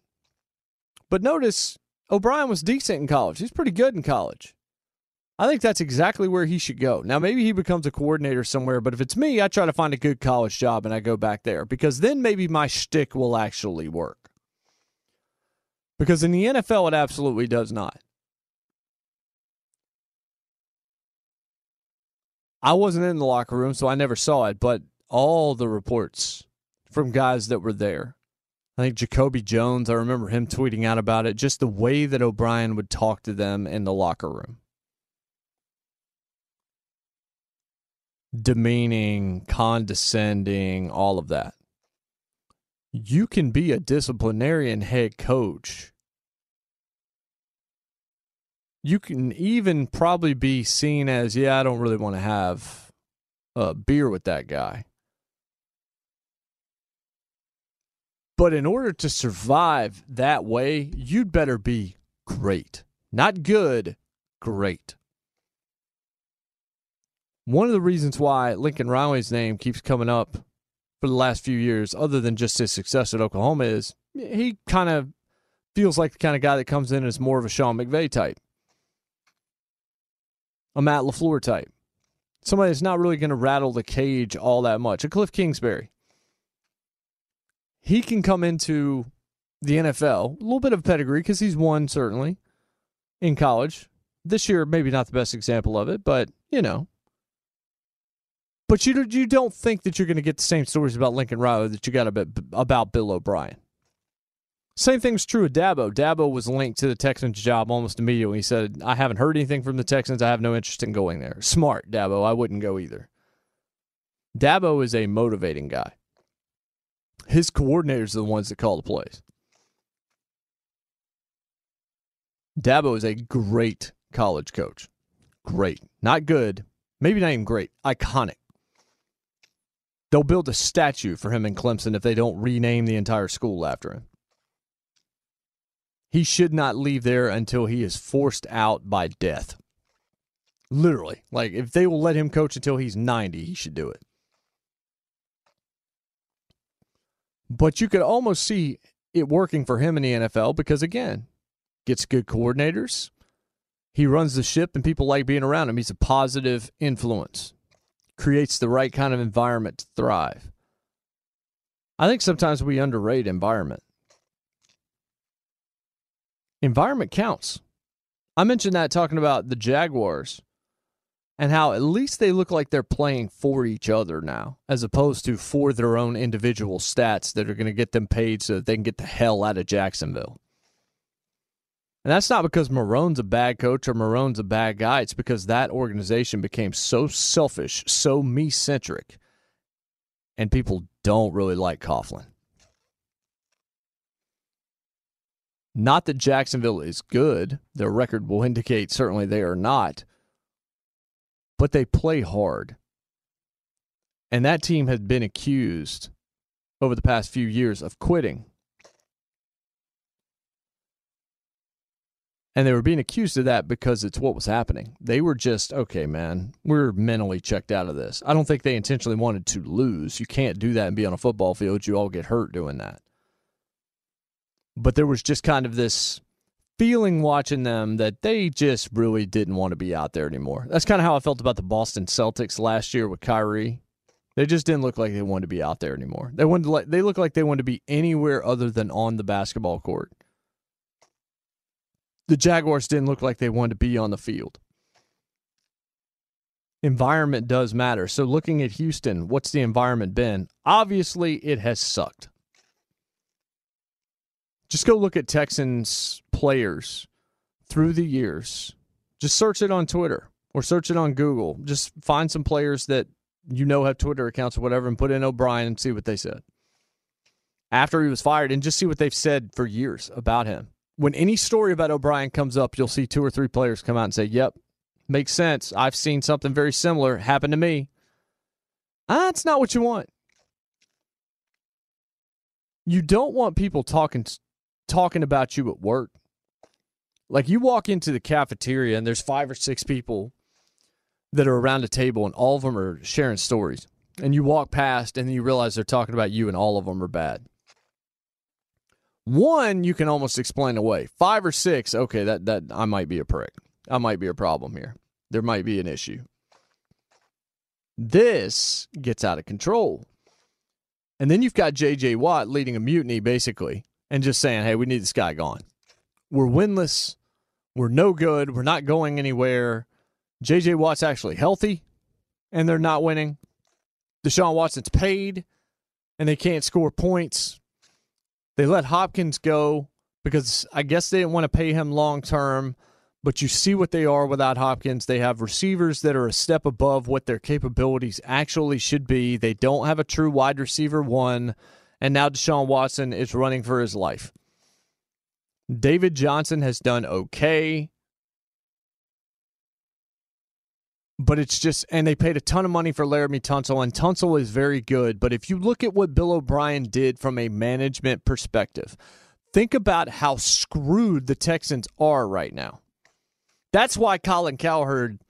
But notice O'Brien was decent in college. He's pretty good in college. I think that's exactly where he should go. Now, maybe he becomes a coordinator somewhere, but if it's me, I try to find a good college job and I go back there because then maybe my shtick will actually work. Because in the NFL, it absolutely does not. I wasn't in the locker room, so I never saw it, but all the reports from guys that were there I think Jacoby Jones, I remember him tweeting out about it, just the way that O'Brien would talk to them in the locker room. Demeaning, condescending, all of that. You can be a disciplinarian head coach. You can even probably be seen as, yeah, I don't really want to have a beer with that guy. But in order to survive that way, you'd better be great. Not good, great. One of the reasons why Lincoln Riley's name keeps coming up for the last few years, other than just his success at Oklahoma, is he kind of feels like the kind of guy that comes in as more of a Sean McVay type, a Matt LaFleur type, somebody that's not really going to rattle the cage all that much, a Cliff Kingsbury he can come into the NFL, a little bit of pedigree because he's won certainly in college. This year, maybe not the best example of it, but you know. But you you don't think that you're going to get the same stories about Lincoln Riley that you got about, about Bill O'Brien. Same thing's true of Dabo. Dabo was linked to the Texans job almost immediately. He said, I haven't heard anything from the Texans. I have no interest in going there. Smart, Dabo. I wouldn't go either. Dabo is a motivating guy. His coordinators are the ones that call the plays. Dabo is a great college coach. Great. Not good. Maybe not even great. Iconic. They'll build a statue for him in Clemson if they don't rename the entire school after him. He should not leave there until he is forced out by death. Literally. Like, if they will let him coach until he's 90, he should do it. But you could almost see it working for him in the NFL because, again, gets good coordinators. He runs the ship and people like being around him. He's a positive influence, creates the right kind of environment to thrive. I think sometimes we underrate environment. Environment counts. I mentioned that talking about the Jaguars and how at least they look like they're playing for each other now, as opposed to for their own individual stats that are going to get them paid so that they can get the hell out of Jacksonville. And that's not because Marrone's a bad coach or Marrone's a bad guy. It's because that organization became so selfish, so me centric, and people don't really like Coughlin. Not that Jacksonville is good. Their record will indicate certainly they are not. But they play hard. And that team had been accused over the past few years of quitting. And they were being accused of that because it's what was happening. They were just, okay, man, we're mentally checked out of this. I don't think they intentionally wanted to lose. You can't do that and be on a football field. You all get hurt doing that. But there was just kind of this feeling watching them that they just really didn't want to be out there anymore. That's kind of how I felt about the Boston Celtics last year with Kyrie. They just didn't look like they wanted to be out there anymore. They wanted like, they looked like they wanted to be anywhere other than on the basketball court the Jaguars didn't look like they wanted to be on the field. Environment does matter. So, looking at Houston, what's the environment been? Obviously, it has sucked. Just go look at Texans players through the years. Just search it on Twitter or search it on Google. Just find some players that you know have Twitter accounts or whatever and put in O'Brien and see what they said after he was fired and just see what they've said for years about him when any story about O'Brien comes up, you'll see two or three players come out and say, Yep, makes sense. I've seen something very similar happen to me. Ah, that's not what you want. You don't want people talking talking about you at work. Like you walk into the cafeteria and there's five or six people that are around a table and all of them are sharing stories. And you walk past and you realize they're talking about you and all of them are bad. One you can almost explain away. Five or six, okay, that that I might be a prick. I might be a problem here. There might be an issue. This gets out of control. And then you've got JJ Watt leading a mutiny basically and just saying, "Hey, we need this guy gone. We're winless. We're no good. We're not going anywhere." JJ Watt's actually healthy and they're not winning. Deshaun Watson's paid and they can't score points. They let Hopkins go because I guess they didn't want to pay him long term. But you see what they are without Hopkins. They have receivers that are a step above what their capabilities actually should be. They don't have a true wide receiver one. And now Deshaun Watson is running for his life. David Johnson has done okay. but it's just and they paid a ton of money for Laremy Tunsil and Tunsil is very good but if you look at what Bill O'Brien did from a management perspective think about how screwed the Texans are right now that's why Colin Cowherd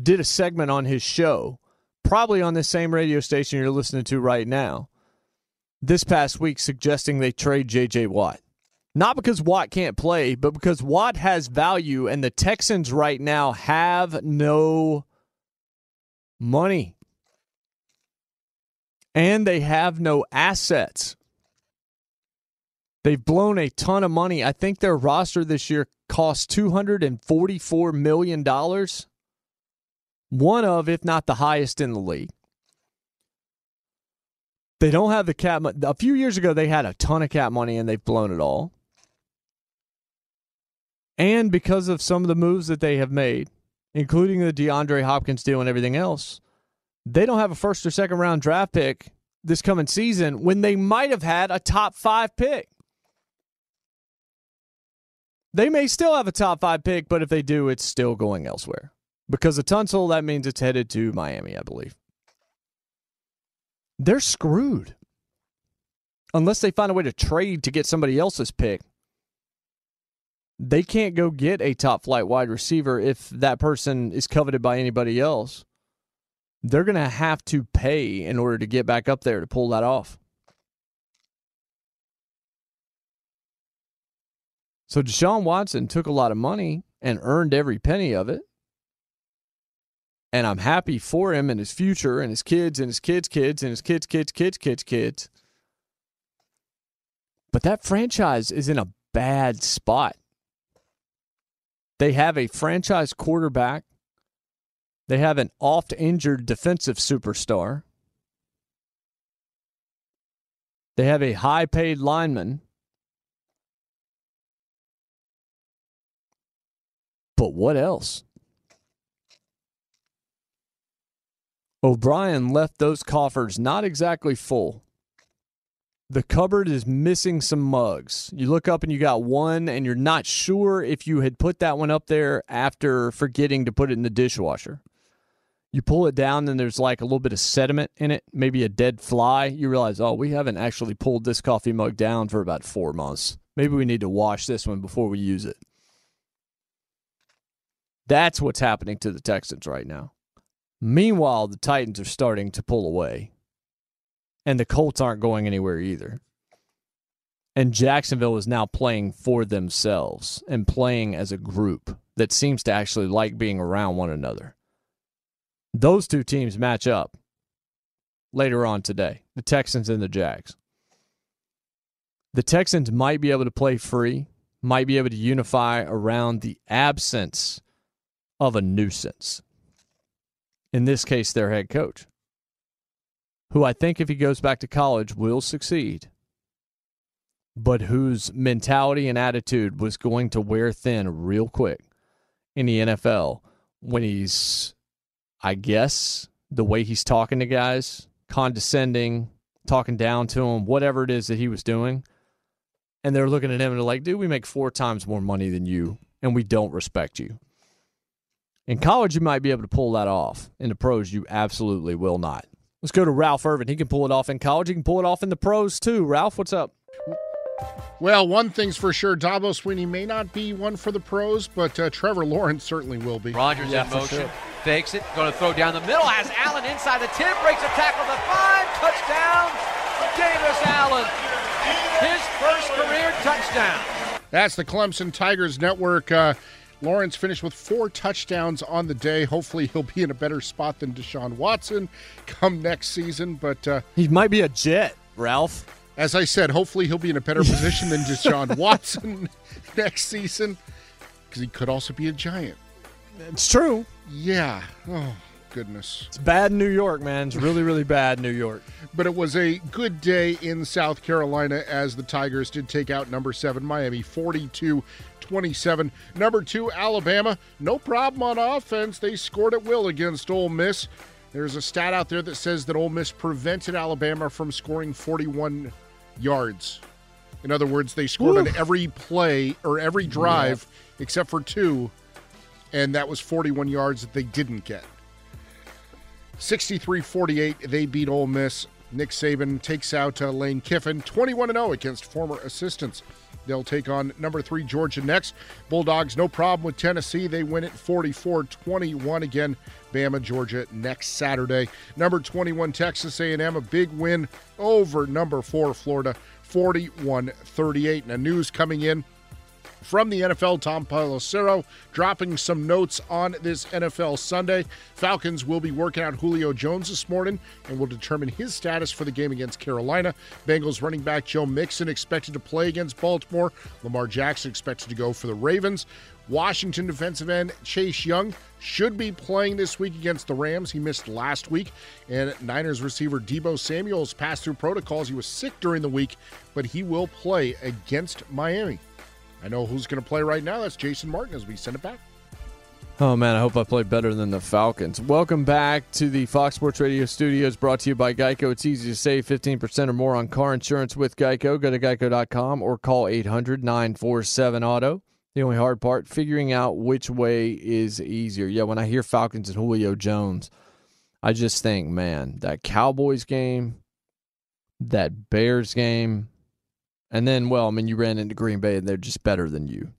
did a segment on his show probably on the same radio station you're listening to right now this past week suggesting they trade JJ Watt not because Watt can't play, but because Watt has value, and the Texans right now have no money. And they have no assets. They've blown a ton of money. I think their roster this year cost $244 million. One of, if not the highest in the league. They don't have the cap. A few years ago, they had a ton of cap money and they've blown it all. And because of some of the moves that they have made, including the DeAndre Hopkins deal and everything else, they don't have a first or second round draft pick this coming season when they might have had a top five pick. They may still have a top five pick, but if they do, it's still going elsewhere. Because of Tunsil, that means it's headed to Miami, I believe. They're screwed. Unless they find a way to trade to get somebody else's pick. They can't go get a top flight wide receiver if that person is coveted by anybody else. They're going to have to pay in order to get back up there to pull that off. So Deshaun Watson took a lot of money and earned every penny of it. And I'm happy for him and his future and his kids and his kids' kids and his kids' kids' kids' kids' kids. But that franchise is in a bad spot. They have a franchise quarterback. They have an oft injured defensive superstar. They have a high paid lineman. But what else? O'Brien left those coffers not exactly full. The cupboard is missing some mugs. You look up and you got one, and you're not sure if you had put that one up there after forgetting to put it in the dishwasher. You pull it down, and there's like a little bit of sediment in it, maybe a dead fly. You realize, oh, we haven't actually pulled this coffee mug down for about four months. Maybe we need to wash this one before we use it. That's what's happening to the Texans right now. Meanwhile, the Titans are starting to pull away. And the Colts aren't going anywhere either. And Jacksonville is now playing for themselves and playing as a group that seems to actually like being around one another. Those two teams match up later on today the Texans and the Jags. The Texans might be able to play free, might be able to unify around the absence of a nuisance. In this case, their head coach, who I think if he goes back to college will succeed, but whose mentality and attitude was going to wear thin real quick in the NFL when he's, I guess, the way he's talking to guys, condescending, talking down to them, whatever it is that he was doing. And they're looking at him and they're like, dude, we make four times more money than you, and we don't respect you. In college, you might be able to pull that off. In the pros, you absolutely will not. Let's go to Ralph Irvin. He can pull it off in college. He can pull it off in the pros too. Ralph, what's up? Well, one thing's for sure: Dabo Swinney may not be one for the pros, but uh, Trevor Lawrence certainly will be. Rodgers yeah, in motion, sure. fakes it, going to throw down the middle. Has Allen inside the ten, breaks a tackle the five, touchdown, Davis Allen, his first career touchdown. That's the Clemson Tigers Network. Uh, Lawrence finished with four touchdowns on the day. Hopefully, he'll be in a better spot than Deshaun Watson come next season. But uh, he might be a jet, Ralph. As I said, hopefully he'll be in a better position than Deshaun Watson next season because he could also be a giant. It's true. Yeah. Oh goodness. It's bad New York, man. It's really, really bad New York. but it was a good day in South Carolina as the Tigers did take out number seven Miami 42 27. Number two, Alabama. No problem on offense. They scored at will against Ole Miss. There's a stat out there that says that Ole Miss prevented Alabama from scoring 41 yards. In other words, they scored on every play or every drive yeah. except for two, and that was 41 yards that they didn't get. 63 48, they beat Ole Miss. Nick Saban takes out uh, Lane Kiffin 21 0 against former assistants. They'll take on number three Georgia next. Bulldogs, no problem with Tennessee. They win it 44 21 again. Bama, Georgia next Saturday. Number 21 Texas A&M, a big win over number four Florida 41 38. Now, news coming in from the NFL, Tom Pelissero, dropping some notes on this NFL Sunday. Falcons will be working out Julio Jones this morning and will determine his status for the game against Carolina. Bengals running back Joe Mixon expected to play against Baltimore. Lamar Jackson expected to go for the Ravens. Washington defensive end Chase Young should be playing this week against the Rams. He missed last week. And Niners receiver Deebo Samuels passed through protocols. He was sick during the week, but he will play against Miami. I know who's going to play right now. That's Jason Martin as we send it back. Oh man, I hope I play better than the Falcons. Welcome back to the Fox Sports Radio studios brought to you by Geico. It's easy to save 15% or more on car insurance with Geico. Go to geico.com or call 800 947 Auto. The only hard part, figuring out which way is easier. Yeah, when I hear Falcons and Julio Jones, I just think, man, that Cowboys game, that Bears game, and then, well, I mean, you ran into Green Bay and they're just better than you.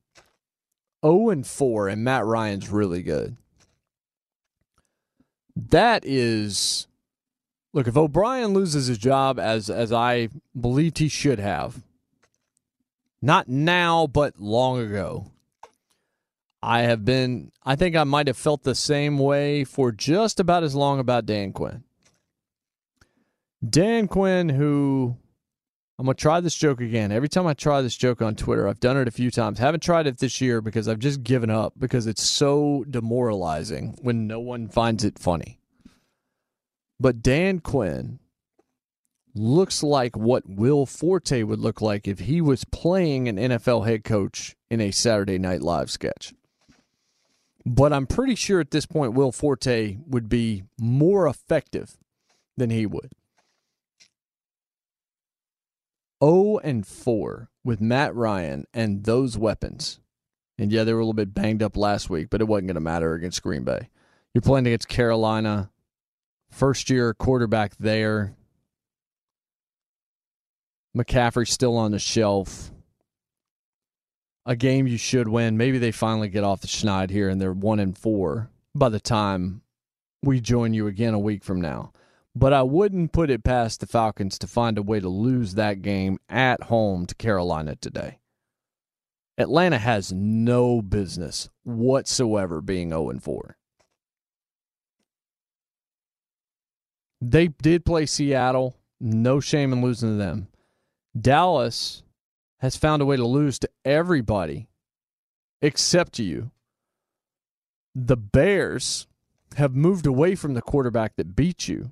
0 and 4, and Matt Ryan's really good. That is look, if O'Brien loses his job as as I believed he should have, not now, but long ago. I have been I think I might have felt the same way for just about as long about Dan Quinn. Dan Quinn, who I'm to try this joke again. Every time I try this joke on Twitter, I've done it a few times. Haven't tried it this year because I've just given up because it's so demoralizing when no one finds it funny. But Dan Quinn looks like what Will Forte would look like if he was playing an NFL head coach in a Saturday Night Live sketch. But I'm pretty sure at this point, Will Forte would be more effective than he would. 0 and 4 with Matt Ryan and those weapons. And yeah, they were a little bit banged up last week, but it wasn't going to matter against Green Bay. You're playing against Carolina, first year quarterback there. McCaffrey still on the shelf. A game you should win. Maybe they finally get off the schneid here and they're one and four by the time we join you again a week from now but I wouldn't put it past the Falcons to find a way to lose that game at home to Carolina today. Atlanta has no business whatsoever being 0 4. They did play Seattle. No shame in losing to them. Dallas has found a way to lose to everybody except you. The Bears have moved away from the quarterback that beat you.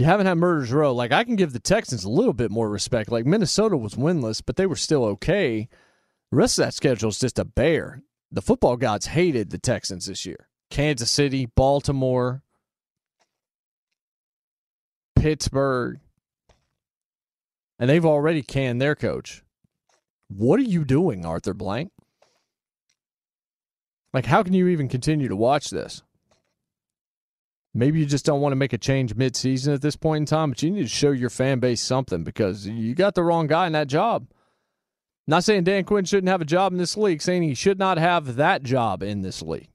You haven't had murders row. Like I can give the Texans a little bit more respect. Like Minnesota was winless, but they were still okay. The rest of that schedule is just a bear. The football gods hated the Texans this year. Kansas City, Baltimore, Pittsburgh, and they've already canned their coach. What are you doing, Arthur Blank? Like, how can you even continue to watch this? Maybe you just don't want to make a change mid-season at this point in time, but you need to show your fan base something because you got the wrong guy in that job. Not saying Dan Quinn shouldn't have a job in this league, saying he should not have that job in this league.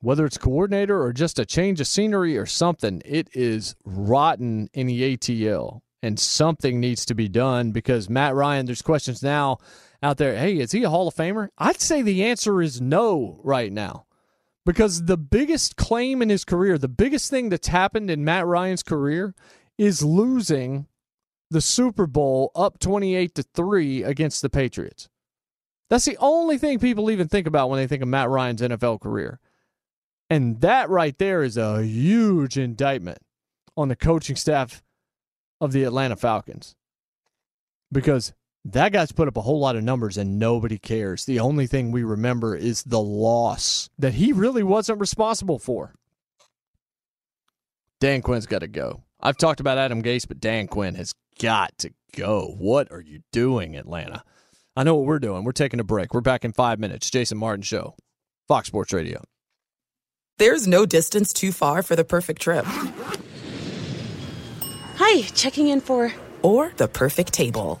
Whether it's coordinator or just a change of scenery or something, it is rotten in the ATL. And something needs to be done because Matt Ryan, there's questions now out there. Hey, is he a Hall of Famer? I'd say the answer is no right now because the biggest claim in his career, the biggest thing that's happened in Matt Ryan's career is losing the Super Bowl up 28 to 3 against the Patriots. That's the only thing people even think about when they think of Matt Ryan's NFL career. And that right there is a huge indictment on the coaching staff of the Atlanta Falcons. Because that guy's put up a whole lot of numbers and nobody cares. The only thing we remember is the loss that he really wasn't responsible for. Dan Quinn's got to go. I've talked about Adam Gase, but Dan Quinn has got to go. What are you doing, Atlanta? I know what we're doing. We're taking a break. We're back in five minutes. Jason Martin Show, Fox Sports Radio. There's no distance too far for the perfect trip. Hi, checking in for. Or the perfect table.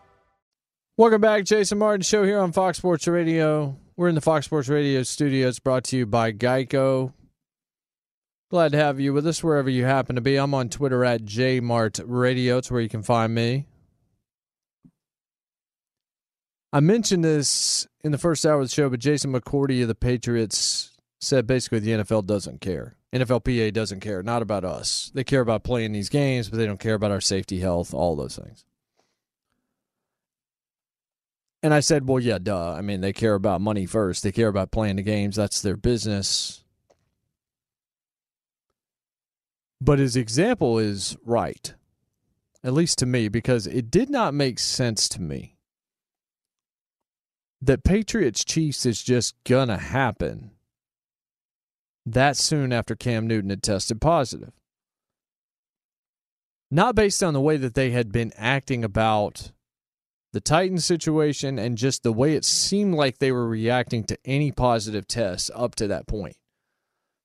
Welcome back, Jason Martin Show here on Fox Sports Radio. We're in the Fox Sports Radio studio. It's brought to you by Geico. Glad to have you with us wherever you happen to be. I'm on Twitter at JMartRadio. It's where you can find me. I mentioned this in the first hour of the show, but Jason McCourty of the Patriots said basically the NFL doesn't care. NFLPA doesn't care, not about us. They care about playing these games, but they don't care about our safety, health, all those things. And I said, well, yeah, duh. I mean, they care about money first. They care about playing the games. That's their business. But his example is right, at least to me, because it did not make sense to me that Patriots Chiefs is just going to happen that soon after Cam Newton had tested positive. Not based on the way that they had been acting about the Titans situation and just the way it seemed like they were reacting to any positive tests up to that point.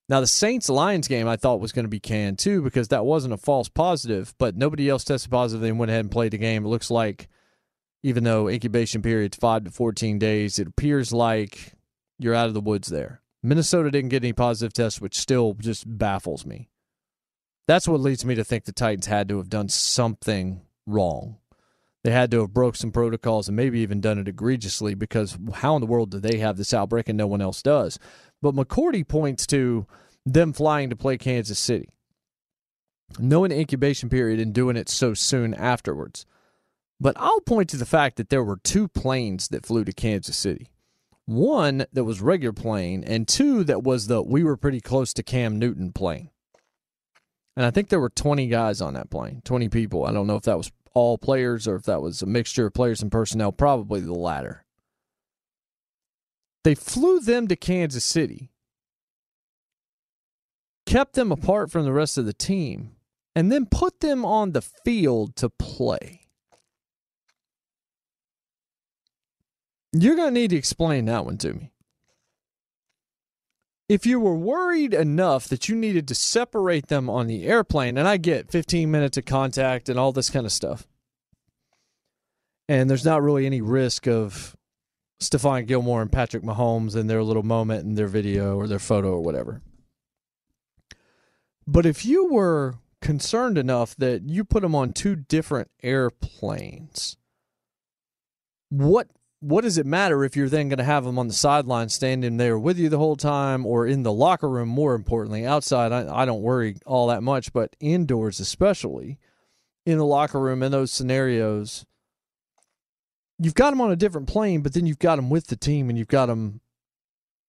Now, the Saints Lions game I thought was going to be canned too because that wasn't a false positive, but nobody else tested positive. They went ahead and played the game. It looks like, even though incubation period's five to 14 days, it appears like you're out of the woods there. Minnesota didn't get any positive tests, which still just baffles me. That's what leads me to think the Titans had to have done something wrong they had to have broke some protocols and maybe even done it egregiously because how in the world do they have this outbreak and no one else does? But McCourty points to them flying to play Kansas City. knowing the incubation period and doing it so soon afterwards. But I'll point to the fact that there were two planes that flew to Kansas City. One that was regular plane, and two that was the we were pretty close to Cam Newton plane. And I think there were 20 guys on that plane, 20 people. I don't know if that was all players or if that was a mixture of players and personnel, probably the latter. They flew them to Kansas City, kept them apart from the rest of the team, and then put them on the field to play. You're going to need to explain that one to me. If you were worried enough that you needed to separate them on the airplane, and I get 15 minutes of contact and all this kind of stuff, and there's not really any risk of Stephon Gilmore and Patrick Mahomes in their little moment in their video or their photo or whatever. But if you were concerned enough that you put them on two different airplanes, what what does it matter if you're then going to have them on the sideline standing there with you the whole time or in the locker room more importantly outside? I, I don't worry all that much but indoors especially in the locker room in those scenarios you've got them on a different plane but then you've got them with the team and you've got them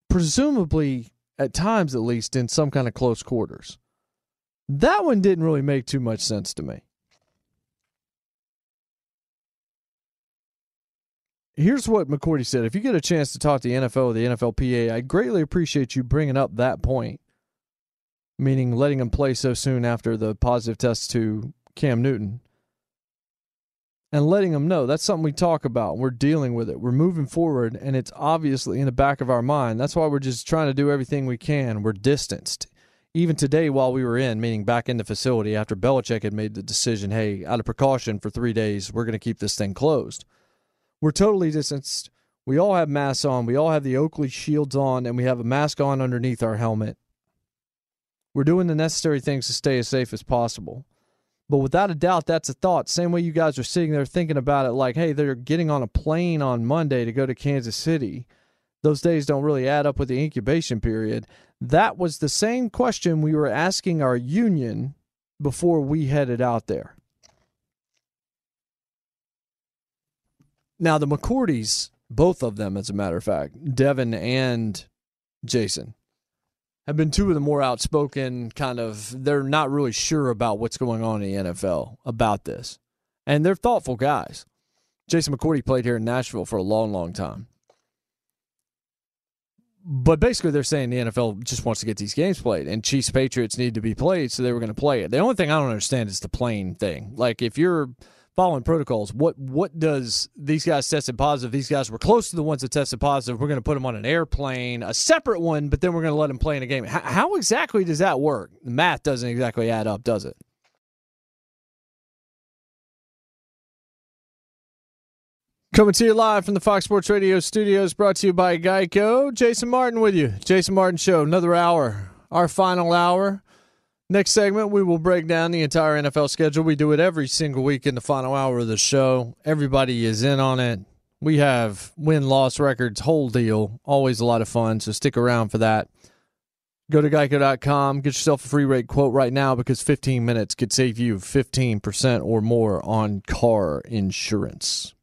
presumably at times at least in some kind of close quarters. That one didn't really make too much sense to me here's what McCourty said. If you get a chance to talk to the NFL or the NFLPA, I greatly appreciate you bringing up that point, meaning letting him play so soon after the positive test to Cam Newton, and letting him know that's something we talk about. We're dealing with it. We're moving forward, and it's obviously in the back of our mind. That's why we're just trying to do everything we can. We're distanced. even today while we were in, meaning back in the facility after Belichick had made the decision, hey, out of precaution for three days, we're going to keep this thing closed. We're totally distanced. We all have masks on. We all have the Oakley shields on, and we have a mask on underneath our helmet. We're doing the necessary things to stay as safe as possible. But without a doubt, that's a thought. Same way you guys are sitting there thinking about it like, hey, they're getting on a plane on Monday to go to Kansas City. Those days don't really add up with the incubation period. That was the same question we were asking our union before we headed out there. Now, the McCourties, both of them, as a matter of fact, Devin and Jason, have been two of the more outspoken kind of they're not really sure about what's going on in the NFL about this. And they're thoughtful guys. Jason McCourty played here in Nashville for a long, long time. But basically, they're saying the NFL just wants to get these games played, and Chiefs Patriots need to be played, so they were going to play it. The only thing I don't understand is the plane thing. Like, if you're following protocols. What what does these guys tested positive? These guys were close to the ones that tested positive. We're going to put them on an airplane, a separate one, but then we're going to let them play in a game. How, how exactly does that work? The math doesn't exactly add up, does it? Coming to you live from the Fox Sports Radio studios, brought to you by Geico. Jason Martin with you. Jason Martin Show, another hour, our final hour. Next segment, we will break down the entire NFL schedule. We do it every single week in the final hour of the show. Everybody is in on it. We have win loss records, whole deal. Always a lot of fun, so stick around for that. Go to geico.com, get yourself a free rate quote right now because 15 minutes could save you 15% or more on car insurance.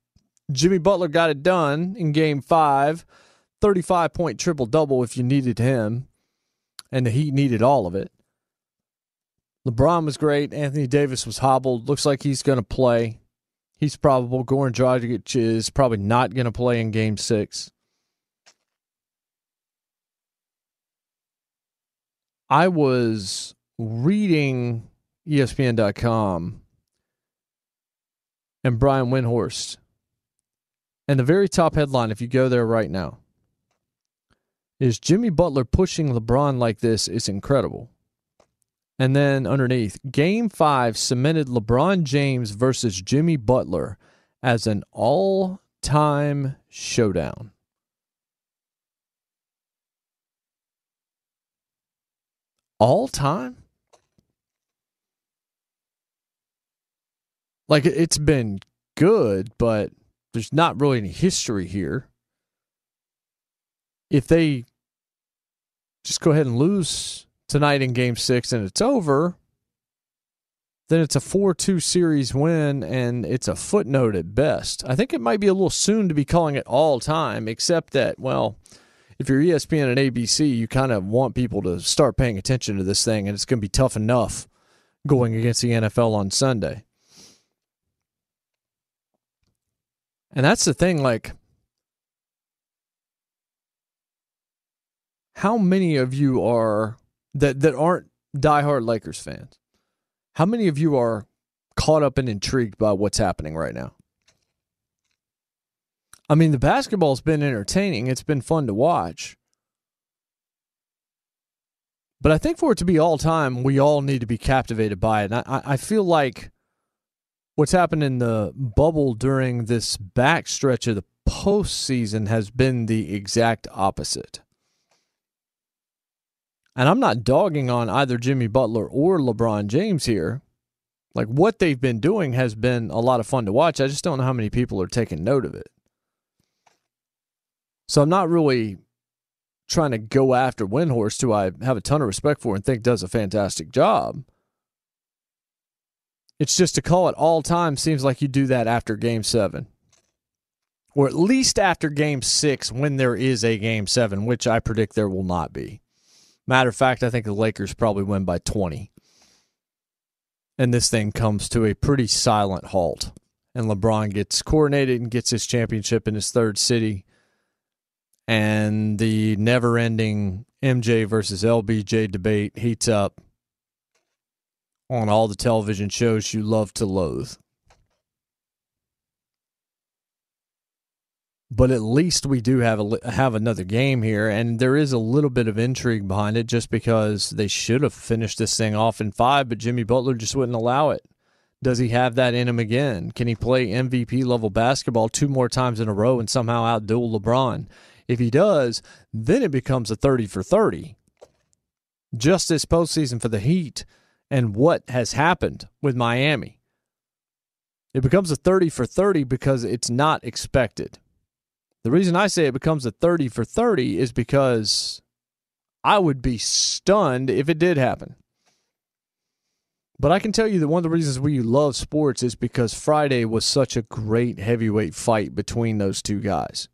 Jimmy Butler got it done in game five 35 point triple double if you needed him, and the Heat needed all of it. LeBron was great. Anthony Davis was hobbled. Looks like he's going to play. He's probable. Goran Dragic is probably not going to play in Game Six. I was reading ESPN.com and Brian Windhorst, and the very top headline, if you go there right now, is Jimmy Butler pushing LeBron like this is incredible. And then underneath, game five cemented LeBron James versus Jimmy Butler as an all time showdown. All time? Like it's been good, but there's not really any history here. If they just go ahead and lose tonight in game six and it's over, then it's a 4 2 series win and it's a footnote at best. I think it might be a little soon to be calling it all time, except that, well, if you're ESPN and ABC, you kind of want people to start paying attention to this thing, and it's going to be tough enough going against the NFL on Sunday. And that's the thing, like, how many of you are that that aren't diehard Lakers fans, how many of you are caught up and intrigued by what's happening right now? I mean, the basketball's been entertaining. It's been fun to watch. But I think for it to be all time, we all need to be captivated by it. And I, I feel like what's happened in the bubble during this backstretch of the postseason has been the exact opposite. And I'm not dogging on either Jimmy Butler or LeBron James here. Like what they've been doing has been a lot of fun to watch. I just don't know how many people are taking note of it. So I'm not really trying to go after Windhorst, who I have a ton of respect for and think does a fantastic job. It's just to call it all time seems like you do that after game seven. Or at least after game six when there is a game seven, which I predict there will not be. Matter of fact, I think the Lakers probably win by 20. And this thing comes to a pretty silent halt. And LeBron gets coronated and gets his championship in his third city. And the never ending MJ versus LBJ debate heats up on all the television shows you love to loathe. But at least we do have a, have another game here, and there is a little bit of intrigue behind it, just because they should have finished this thing off in five, but Jimmy Butler just wouldn't allow it. Does he have that in him again? Can he play MVP level basketball two more times in a row and somehow outduel LeBron? If he does, then it becomes a 30 for 30. Just this postseason for the Heat and what has happened with Miami. It becomes a 30 for 30 because it's not expected. The reason I say it becomes a 30 for 30 is because I would be stunned if it did happen. But I can tell you that one of the reasons we love sports is because Friday was such a great heavyweight fight between those two guys.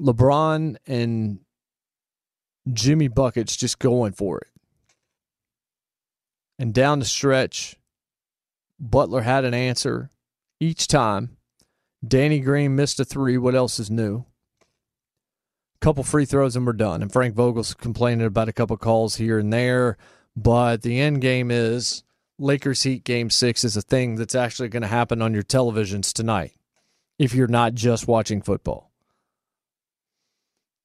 LeBron and Jimmy Buckets just going for it. And down the stretch, Butler had an answer each time. Danny Green missed a three. What else is new? A Couple free throws and we're done. And Frank Vogel's complaining about a couple calls here and there. But the end game is Lakers Heat game six is a thing that's actually going to happen on your televisions tonight if you're not just watching football.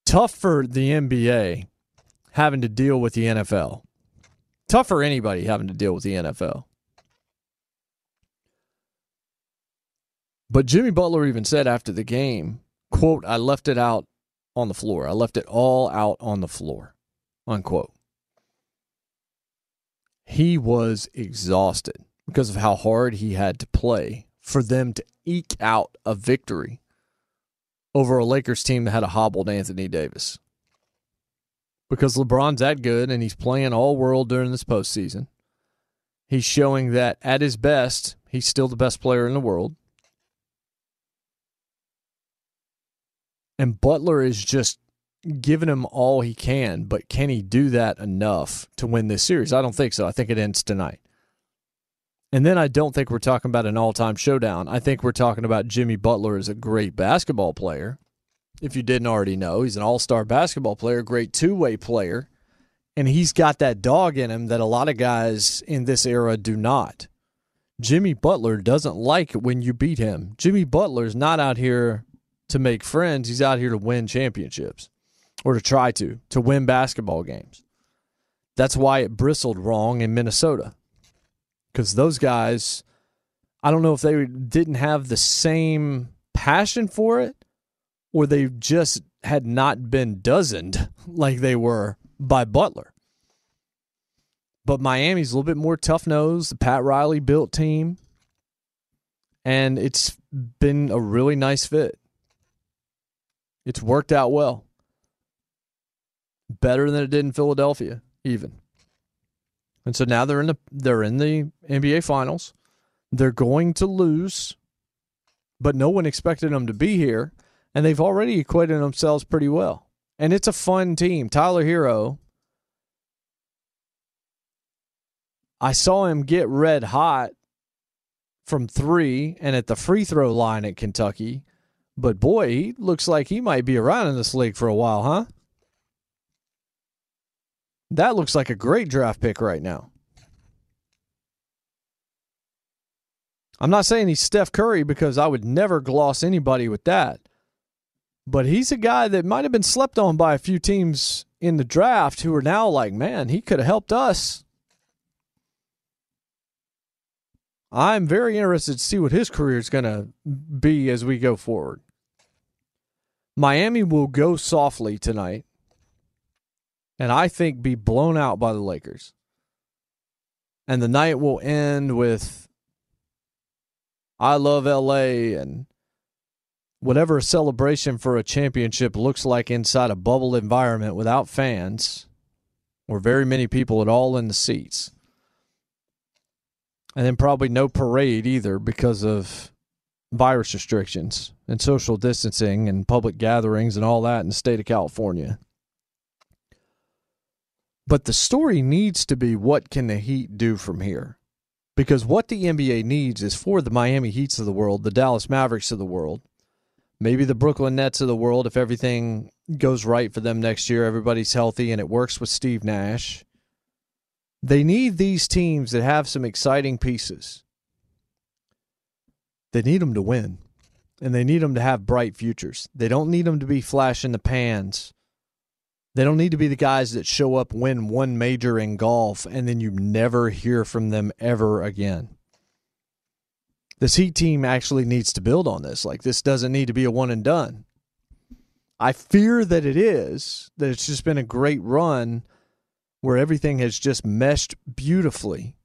Tough for the NBA having to deal with the NFL. Tough for anybody having to deal with the NFL. But Jimmy Butler even said after the game, quote, I left it out on the floor. I left it all out on the floor, unquote he was exhausted because of how hard he had to play for them to eke out a victory over a Lakers team that had a hobbled Anthony Davis. Because LeBron's that good and he's playing all world during this postseason. He's showing that at his best, he's still the best player in the world. And Butler is just giving him all he can, but can he do that enough to win this series? I don't think so. I think it ends tonight. And then I don't think we're talking about an all time showdown. I think we're talking about Jimmy Butler as a great basketball player. If you didn't already know, he's an all star basketball player, great two way player. And he's got that dog in him that a lot of guys in this era do not. Jimmy Butler doesn't like when you beat him. Jimmy Butler's not out here to make friends, he's out here to win championships or to try to, to win basketball games. That's why it bristled wrong in Minnesota. Because those guys, I don't know if they didn't have the same passion for it or they just had not been dozened like they were by Butler. But Miami's a little bit more tough nosed, the Pat Riley built team. And it's been a really nice fit. It's worked out well better than it did in Philadelphia, even. And so now they're in the they're in the NBA finals. They're going to lose, but no one expected them to be here, and they've already equated themselves pretty well. And it's a fun team. Tyler Herro. I saw him get red hot from three and at the free throw line at Kentucky. But boy, he looks like he might be around in this league for a while, huh? That looks like a great draft pick right now. I'm not saying he's Steph Curry because I would never gloss anybody with that. But he's a guy that might have been slept on by a few teams in the draft who are now like, man, he could have helped us. I'm very interested to see what his career is going to be as we go forward. Miami will go softly tonight and I think be blown out by the Lakers. And the night will end with I love LA and whatever a celebration for a championship looks like inside a bubble environment without fans or very many people at all in the seats. And then probably no parade either because of virus restrictions and social distancing and public gatherings and all that in the state of California. But the story needs to be what can the Heat do from here? Because what the NBA needs is for the Miami Heats of the world, the Dallas Mavericks of the world, maybe the Brooklyn Nets of the world if everything goes right for them next year, everybody's healthy and it works with Steve Nash. They need these teams that have some exciting pieces. They need them to win. and they need them to have bright futures. They don't need them to be flash in the pans. They don't need to be the guys that show up, win one major in golf, and then you never hear from them ever again. This Heat team actually needs to build on this. Like, this doesn't need to be a one and done. I fear that it is, that it's just been a great run where everything has just meshed beautifully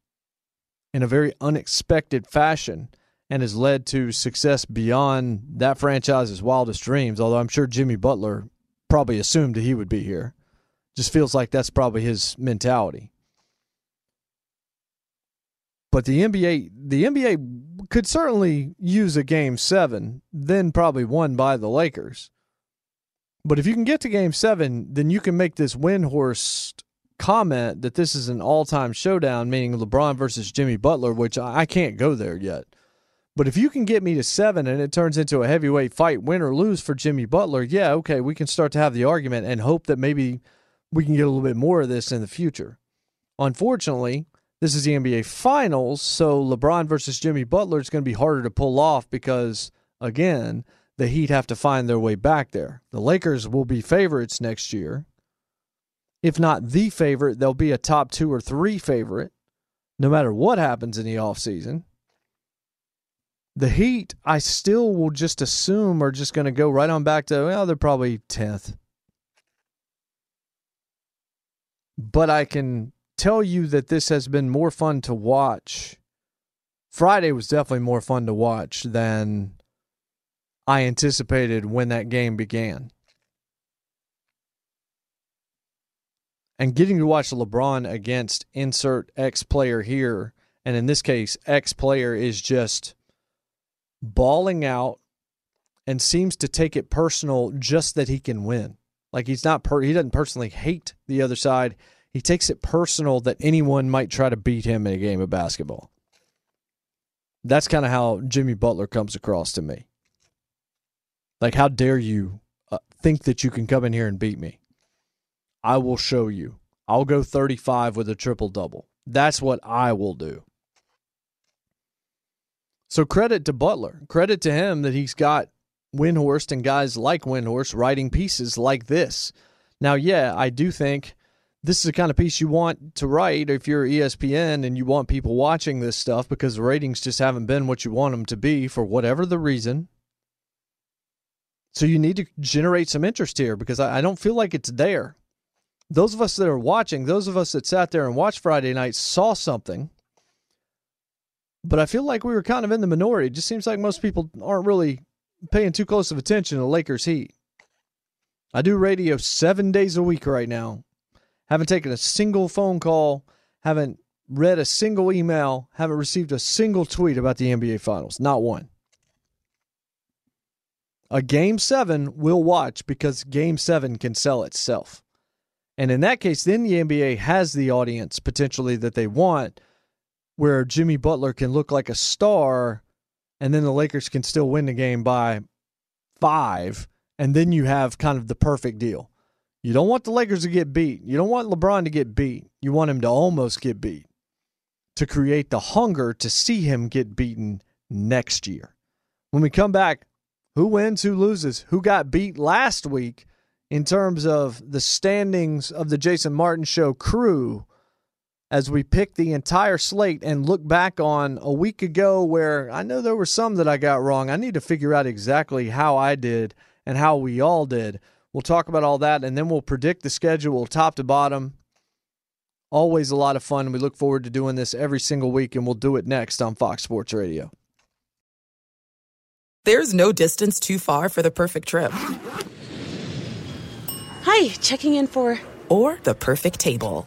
in a very unexpected fashion and has led to success beyond that franchise's wildest dreams. Although I'm sure Jimmy Butler probably assumed that he would be here. Just feels like that's probably his mentality. But the NBA, the NBA could certainly use a game seven, then probably won by the Lakers. But if you can get to game seven, then you can make this Windhorst comment that this is an all time showdown, meaning LeBron versus Jimmy Butler, which I can't go there yet. But if you can get me to seven and it turns into a heavyweight fight, win or lose for Jimmy Butler, yeah, okay, we can start to have the argument and hope that maybe we can get a little bit more of this in the future. Unfortunately, this is the NBA Finals, so LeBron versus Jimmy Butler is going to be harder to pull off because, again, the Heat have to find their way back there. The Lakers will be favorites next year. If not the favorite, they'll be a top two or three favorite no matter what happens in the offseason. The Heat, I still will just assume are just going to go right on back to, well, they're probably 10th. But I can tell you that this has been more fun to watch. Friday was definitely more fun to watch than I anticipated when that game began. And getting to watch LeBron against insert X player here, and in this case, X player is just balling out and seems to take it personal just that he can win. Like he's not per- he doesn't personally hate the other side. He takes it personal that anyone might try to beat him in a game of basketball. That's kind of how Jimmy Butler comes across to me. Like how dare you uh, think that you can come in here and beat me? I will show you. I'll go 35 with a triple double. That's what I will do. So credit to Butler. Credit to him that he's got Windhorst and guys like Windhorst writing pieces like this. Now, yeah, I do think this is the kind of piece you want to write if you're ESPN and you want people watching this stuff because the ratings just haven't been what you want them to be for whatever the reason. So you need to generate some interest here because I, don't feel like it's there. Those of us that are watching, those of us that sat there and watched Friday night saw something but I feel like we were kind of in the minority. It just seems like most people aren't really paying too close of attention to Lakers Heat. I do radio seven days a week right now. Haven't taken a single phone call, haven't read a single email, haven't received a single tweet about the NBA Finals. Not one. A game seven we'll watch because game seven can sell itself. And in that case, then the NBA has the audience potentially that they want where Jimmy Butler can look like a star and then the Lakers can still win the game by five. And then you have kind of the perfect deal. You don't want the Lakers to get beat. You don't want LeBron to get beat. You want him to almost get beat to create the hunger to see him get beaten next year. When we come back, who wins, who loses, who got beat last week in terms of the standings of the Jason Martin Show crew as we pick the entire slate and look back on a week ago where I know there were some that I got wrong. I need to figure out exactly how I did and how we all did. We'll talk about all that and then we'll predict the schedule top to bottom. Always a lot of fun. We look forward to doing this every single week, and we'll do it next on Fox Sports Radio. There's no distance too far for the perfect trip. Hi, checking in for. Or the perfect table.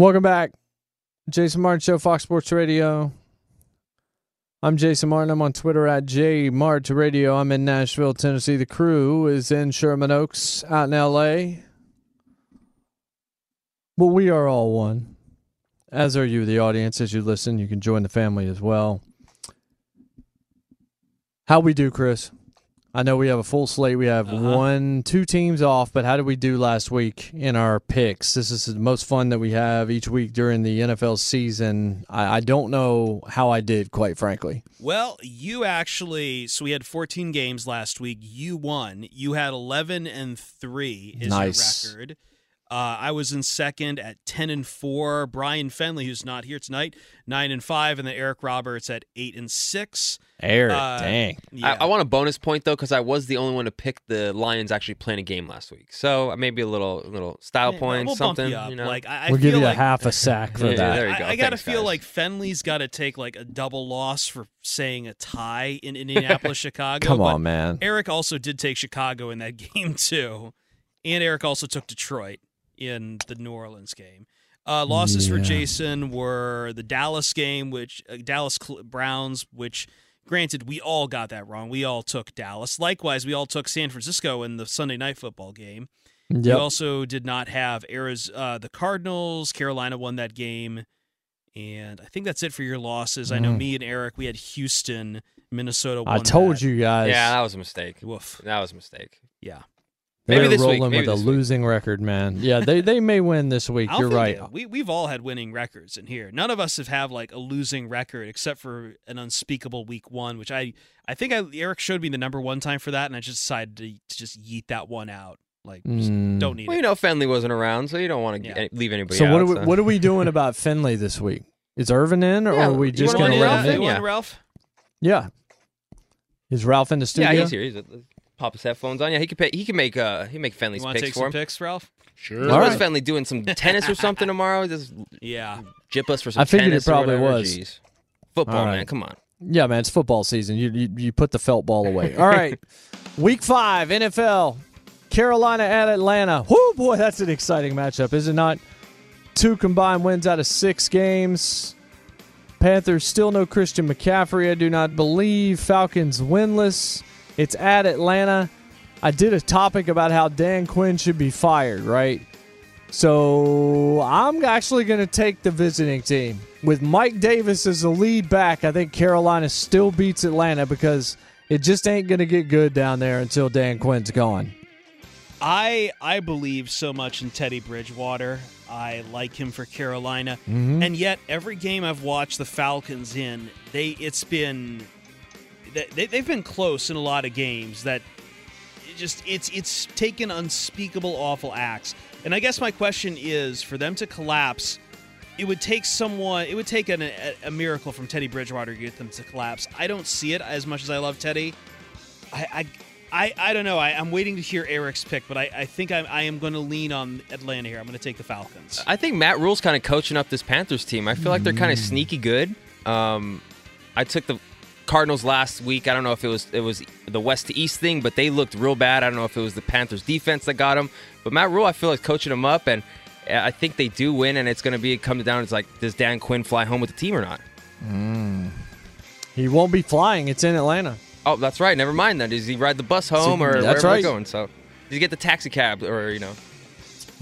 Welcome back. Jason Martin Show, Fox Sports Radio. I'm Jason Martin. I'm on Twitter at JMartRadio. I'm in Nashville, Tennessee. The crew is in Sherman Oaks out in LA. Well, we are all one. As are you, the audience. As you listen, you can join the family as well. How we do, Chris? I know we have a full slate. We have uh-huh. one, two teams off, but how did we do last week in our picks? This is the most fun that we have each week during the NFL season. I, I don't know how I did, quite frankly. Well, you actually, so we had 14 games last week. You won. You had 11 and 3 is nice. your record. Uh, I was in second at ten and four. Brian Fenley, who's not here tonight, nine and five, and then Eric Roberts at eight and six. Eric, uh, dang. Yeah. I, I, want a bonus point though because I was the only one to pick the Lions actually playing a game last week, so maybe a little little style yeah, point, we'll something. You, you, know, like I, I we'll give you like, a half a sack for yeah, that. There you go. I, I got to feel guys. like Fenley's got to take like a double loss for saying a tie in Indianapolis, Chicago. Come on, man. Eric also did take Chicago in that game too, and Eric also took Detroit in the New Orleans game. Uh, losses yeah. for Jason were the Dallas game, which uh, Dallas Browns, which granted we all got that wrong. We all took Dallas. Likewise, we all took San Francisco in the Sunday night football game. Yep. We also did not have Arizona, uh, the Cardinals. Carolina won that game, and I think that's it for your losses. Mm. I know mm. me and Eric we had Houston, Minnesota. I told that. you guys. Yeah, that was a mistake. Woof. That was a mistake. Yeah. Maybe They're this rolling week. Maybe with a losing record, man. Yeah, they they may win this week. You're right. It. We we've all had winning records in here. None of us have had like a losing record except for an unspeakable week one, which I I think I, Eric showed me the number one time for that, and I just decided to, to just yeet that one out. Like, mm. don't need it. well, it. you know, Fenley wasn't around, so you don't want to yeah. leave anybody. So out, what are we, so. what are we doing about Finley this week? Is Irvin in, or yeah, are we just going to let him in? Yeah. Ralph? Yeah. Is Ralph in the studio? Yeah, he's here. He's a, pop his headphones on. Yeah, he could pay, he can make uh he make Fenley's you picks take for some him. Picks, Ralph. Sure. All right. Fenley doing some tennis or something tomorrow? Just yeah, jip us for some. I figured it probably was. Jeez. Football, right. man. Come on. Yeah, man. It's football season. You you, you put the felt ball away. All right. Week five NFL. Carolina at Atlanta. Whoo, boy, that's an exciting matchup, is it not? Two combined wins out of six games. Panthers still no Christian McCaffrey, I do not believe. Falcons winless. It's at Atlanta. I did a topic about how Dan Quinn should be fired, right? So I'm actually going to take the visiting team. With Mike Davis as the lead back, I think Carolina still beats Atlanta because it just ain't going to get good down there until Dan Quinn's gone. I I believe so much in Teddy Bridgewater. I like him for Carolina. Mm-hmm. And yet every game I've watched the Falcons in, they it's been they, they've been close in a lot of games that it just it's it's taken unspeakable awful acts and i guess my question is for them to collapse it would take someone it would take an, a, a, miracle from teddy bridgewater to get them to collapse i don't see it as much as i love teddy i i, I, I don't know. I, I'm waiting to hear Eric's pick, but I, I think I'm, I am going to lean on Atlanta here. I'm going to take the Falcons. I think Matt Rhule's kind of coaching up this Panthers team. I feel like they're kind of sneaky good. Um, I took the Cardinals last week. I don't know if it was it was the west to east thing, but they looked real bad. I don't know if it was the Panthers defense that got them. But Matt Rhule, I feel like coaching them up, and I think they do win. And it's going to be come down. It's like does Dan Quinn fly home with the team or not? Mm. He won't be flying. It's in Atlanta. Oh, that's right. Never mind then. Does he ride the bus home or that's wherever right. they're going? So does he get the taxi cab or you know?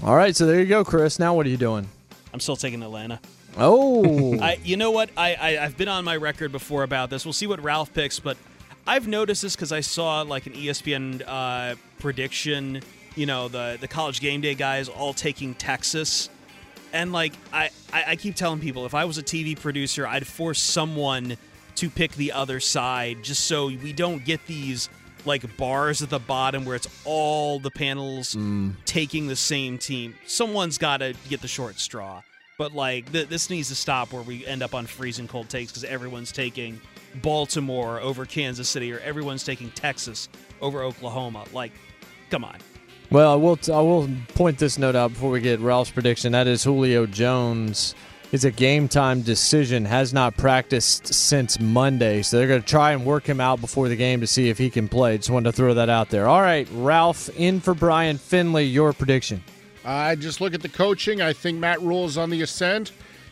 All right, so there you go, Chris. Now what are you doing? I'm still taking Atlanta. Oh, I, you know what? I, I I've been on my record before about this. We'll see what Ralph picks, but I've noticed this because I saw like an ESPN uh, prediction. You know, the the college game day guys all taking Texas, and like I, I I keep telling people if I was a TV producer, I'd force someone to pick the other side just so we don't get these like bars at the bottom where it's all the panels taking the same team. Someone's got to get the short straw. But like th- this needs to stop where we end up on freezing cold takes because everyone's taking Baltimore over Kansas City or everyone's taking Texas over Oklahoma. Like, come on. Well, I will. T- I will point this note out before we get Ralph's prediction. That is Julio Jones is a game time decision. Has not practiced since Monday, so they're going to try and work him out before the game to see if he can play. Just wanted to throw that out there. All right, Ralph in for Brian Finley. Your prediction. I just look at the coaching. I think Matt Rhule is on the ascent,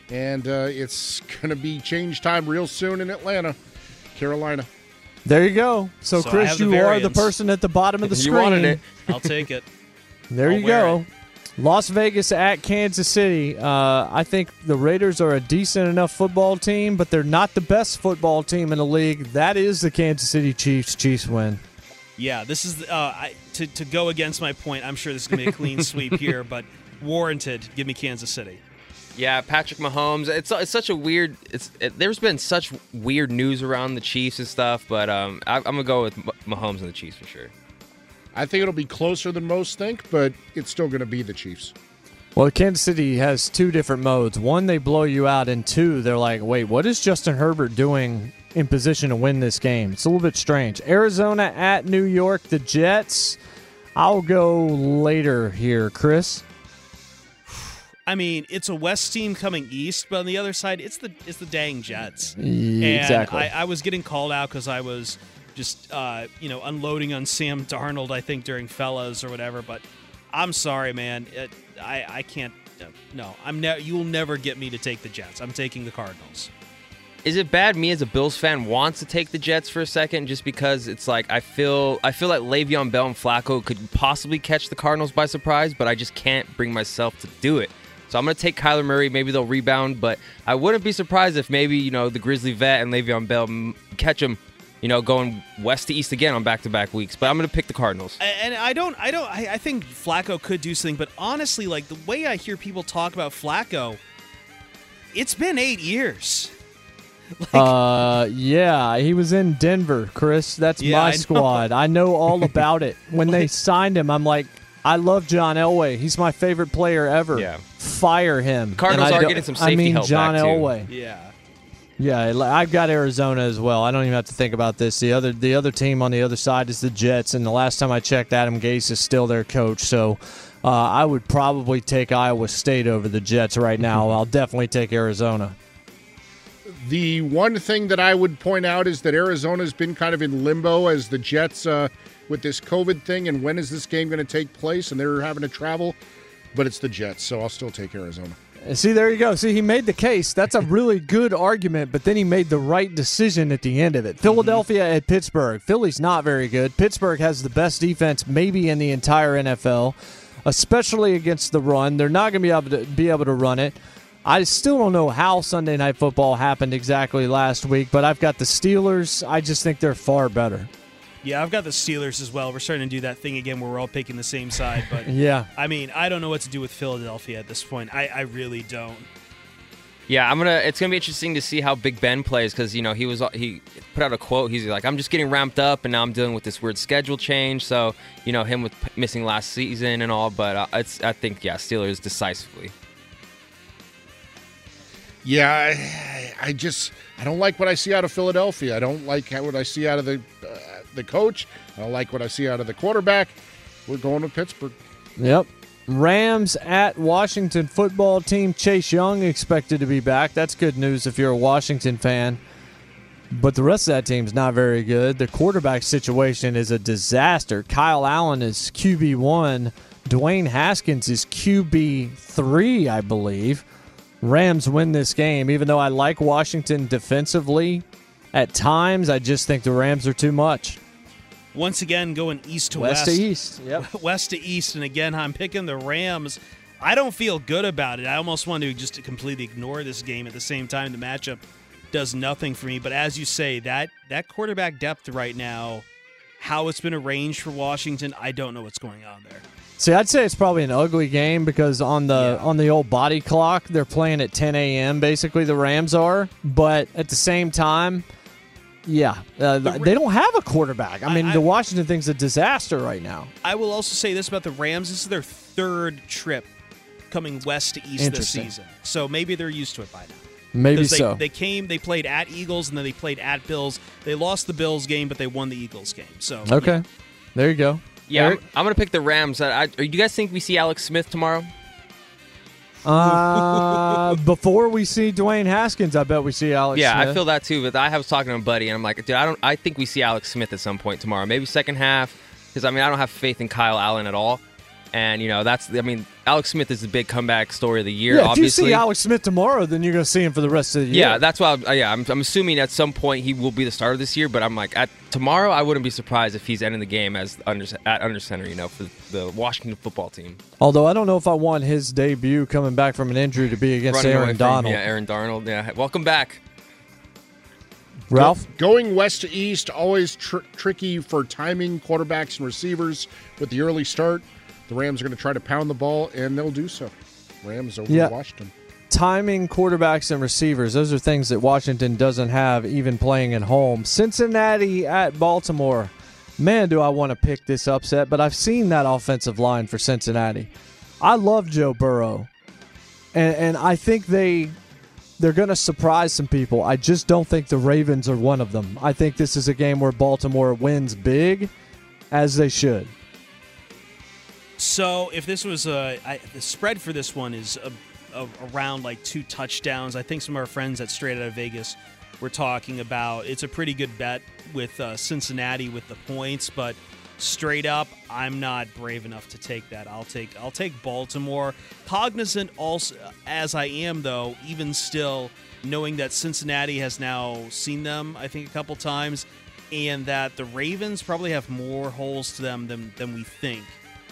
and uh, it's going to be change time real soon in Atlanta, Carolina. There you go. So, So Chris, have the you are the person at the bottom of the You screen. wanted it. I'll take it. There I'll you wear go. Las Vegas at Kansas City. Uh, I think the Raiders are a decent enough football team, but they're not the best football team in the league. That is the Kansas City Chiefs. Chiefs win. Yeah, this is uh, I, to to go against my point. I'm sure this is gonna be a clean sweep here, but warranted. Give me Kansas City. Yeah, Patrick Mahomes. It's it's such a weird. It's it, there's been such weird news around the Chiefs and stuff, but um, I, I'm gonna go with Mahomes and the Chiefs for sure. I think it'll be closer than most think, but it's still going to be the Chiefs. Well, Kansas City has two different modes. One, they blow you out, and two, they're like, wait, what is Justin Herbert doing in position to win this game? It's a little bit strange. Arizona at New York, the Jets. I'll go later here, Chris. I mean, it's a West team coming east, but on the other side, it's the it's the dang Jets. Yeah, and exactly. I, I was getting called out because I was just uh, you know unloading on Sam Darnold. I think during fellas or whatever. But I'm sorry, man. It, I I can't. No, I'm ne- you will never get me to take the Jets. I'm taking the Cardinals. Is it bad me as a Bills fan wants to take the Jets for a second just because it's like I feel I feel like Le'Veon Bell and Flacco could possibly catch the Cardinals by surprise, but I just can't bring myself to do it. So I'm gonna take Kyler Murray. Maybe they'll rebound, but I wouldn't be surprised if maybe you know the Grizzly vet and Le'Veon Bell catch them, you know, going west to east again on back-to-back weeks. But I'm gonna pick the Cardinals. And I don't, I don't, I, I think Flacco could do something, but honestly, like the way I hear people talk about Flacco, it's been eight years. uh, yeah, he was in Denver, Chris. That's Yeah, I my know. squad. I know all about it. When they signed him, I'm like, I love John Elway. He's my favorite player ever. Yeah. Fire him. Cardinals I are getting some I mean, help John back, too. Elway. Yeah. Yeah, I've got Arizona as well. I don't even have to think about this. The other the other team on the other side is the Jets, and the last time I checked, Adam Gase is still their coach. So uh, I would probably take Iowa State over the Jets right now. I'll definitely take Arizona. The one thing that I would point out is that Arizona's been kind of in limbo as the Jets uh, with this COVID thing, and when is this game going to take place? And they're having to travel, but it's the Jets, so I'll still take Arizona. And See, there you go. See, he made the case. That's a really good argument, but then he made the right decision at the end of it. Philadelphia at Pittsburgh. Philly's not very good. Pittsburgh has the best defense maybe in the entire NFL, especially against the run. They're not going to be able to be able to run it. I still don't know how Sunday Night Football happened exactly last week, but I've got the Steelers. I just think they're far better. Yeah, I've got the Steelers as well. We're starting to do that thing again where we're all picking the same side. But Yeah. I mean, I don't know what to do with Philadelphia at this point. I, I really don't. Yeah, I'm gonna. It's gonna be interesting to see how Big Ben plays because you know he was he put out a quote. He's like, "I'm just getting ramped up, and now I'm dealing with this weird schedule change." So you know him with p- missing last season and all. But uh, it's I think yeah, Steelers decisively. Yeah, I, I just I don't like what I see out of Philadelphia. I don't like what I see out of the uh, the coach. I don't like what I see out of the quarterback. We're going to Pittsburgh. Yep. Rams at Washington football team. Chase Young expected to be back. That's good news if you're a Washington fan. But the rest of that team's not very good. The quarterback situation is a disaster. Kyle Allen is QB1. Dwayne Haskins is QB3, I believe. Rams win this game, even though I like Washington defensively. At times, I just think the Rams are too much. Once again, going east to West west. to east, yep. West to east. And again, I'm picking the Rams. I don't feel good about it. I almost want to just completely ignore this game. At the same time, the matchup does nothing for me. But as you say, that that quarterback depth right now, how it's been arranged for Washington, I don't know what's going on there. See, I'd say it's probably an ugly game because on the on the old body clock, they're playing at 10 a.m. Basically, the Rams are, but at the same time, yeah, uh, they don't have a quarterback. I mean, I- the Washington thing's a disaster right now. I will also say this about the Rams: this is their third trip coming west to east this season, so maybe they're used to it by now. Maybe they, so. They came, they played at Eagles, and then they played at Bills. They lost the Bills game, but they won the Eagles game. So Okay, there you go. Yeah, Eric? I'm, I'm going to pick the Rams. I, I, do you guys think we see Alex Smith tomorrow? Uh, before we see Dwayne Haskins, I bet we see Alex. yeah, I feel that too. But I was talking to a buddy, and I'm like, dude, I don't. I think we see Alex Smith at some point tomorrow. Maybe second half, because I mean, I don't have faith in Kyle Allen at all. And you know, that's. I mean, Alex Smith is the big comeback story of the year. Yeah, if obviously. you see Alex Smith tomorrow, then you're going to see him for the rest of the year. Yeah, that's why. I, yeah, I'm, I'm assuming at some point he will be the starter this year. But I'm like, at tomorrow, I wouldn't be surprised if he's ending the game as under at under center. You know, for the Washington football team. Although I don't know if I want his debut coming back from an injury to be against Running away Aaron from- Donald. Yeah, Aaron Darnold. Yeah, welcome back. Ralph? Go- going west to east, always tr- tricky for timing quarterbacks and receivers with the early start. The Rams are going to try to pound the ball, and they'll do so. Rams over Yeah. Washington. Timing quarterbacks and receivers, those are things that Washington doesn't have even playing at home. Cincinnati at Baltimore. Man, do I want to pick this upset, but I've seen that offensive line for Cincinnati. I love Joe Burrow. And and I think they they're going to surprise some people. I just don't think the Ravens are one of them. I think this is a game where Baltimore wins big as they should. So if this was a I, the spread for this one is a, a, around like two touchdowns. I think some of our friends at Straight Out of Vegas were talking about it's a pretty good bet with uh, Cincinnati with the points, but straight up, I'm not brave enough to take that. I'll take I'll take Baltimore. Cognizant also as I am though, even still knowing that Cincinnati has now seen them I think a couple times and that the Ravens probably have more holes to them than than we think.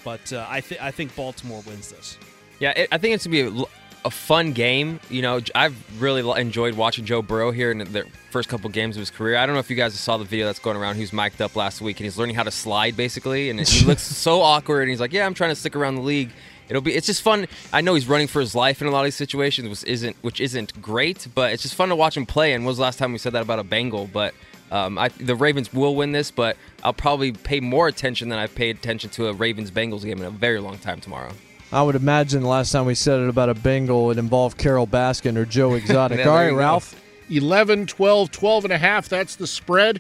But uh, I think I think Baltimore wins this. Yeah, it, I think it's gonna be a, a fun game. You know, I've really enjoyed watching Joe Burrow here in the first couple games of his career. I don't know if you guys saw the video that's going around. He was mic'd up last week and he's learning how to slide basically, and he looks so awkward. And he's like, "Yeah, I'm trying to stick around the league." It'll be. It's just fun. I know he's running for his life in a lot of these situations, which isn't which isn't great, but it's just fun to watch him play. And when was the last time we said that about a Bengal? But um, I, the Ravens will win this, but I'll probably pay more attention than I've paid attention to a Ravens Bengals game in a very long time tomorrow. I would imagine the last time we said it about a Bengal, it involved Carole Baskin or Joe Exotic. Yeah, All there right, you go. Ralph. 11, 12, 12 and a half. That's the spread.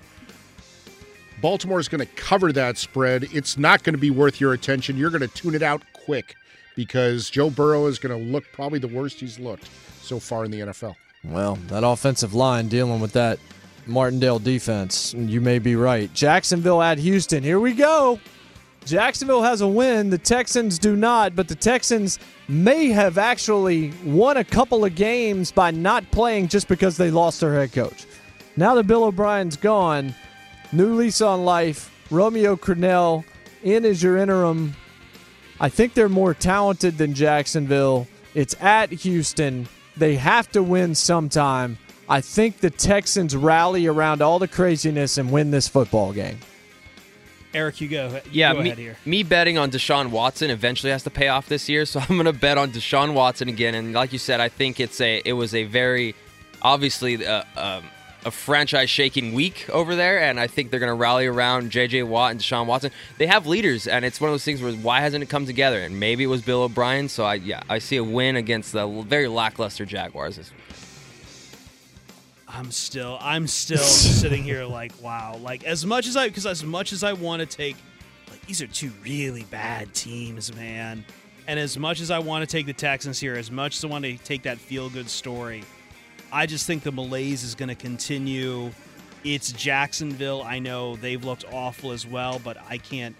Baltimore is going to cover that spread. It's not going to be worth your attention. You're going to tune it out quick because Joe Burrow is going to look probably the worst he's looked so far in the NFL. Well, that offensive line dealing with that Martindale defense. You may be right. Jacksonville at Houston. Here we go. Jacksonville has a win. The Texans do not, but the Texans may have actually won a couple of games by not playing just because they lost their head coach. Now that Bill O'Brien's gone, new lease on life. Romeo Crennel in as your interim. I think they're more talented than Jacksonville. It's at Houston. They have to win sometime. I think the Texans rally around all the craziness and win this football game. Eric, you go. Yeah, go me, ahead here. me betting on Deshaun Watson eventually has to pay off this year, so I'm going to bet on Deshaun Watson again. And like you said, I think it's a it was a very obviously uh, um, a franchise shaking week over there, and I think they're going to rally around J.J. Watt and Deshaun Watson. They have leaders, and it's one of those things where why hasn't it come together? And maybe it was Bill O'Brien. So I yeah I see a win against the very lackluster Jaguars. this week. I'm still I'm still sitting here like wow. Like as much as I because as much as I want to take like these are two really bad teams man. And as much as I want to take the Texans here as much as I want to take that feel good story I just think the malaise is going to continue. It's Jacksonville. I know they've looked awful as well but I can't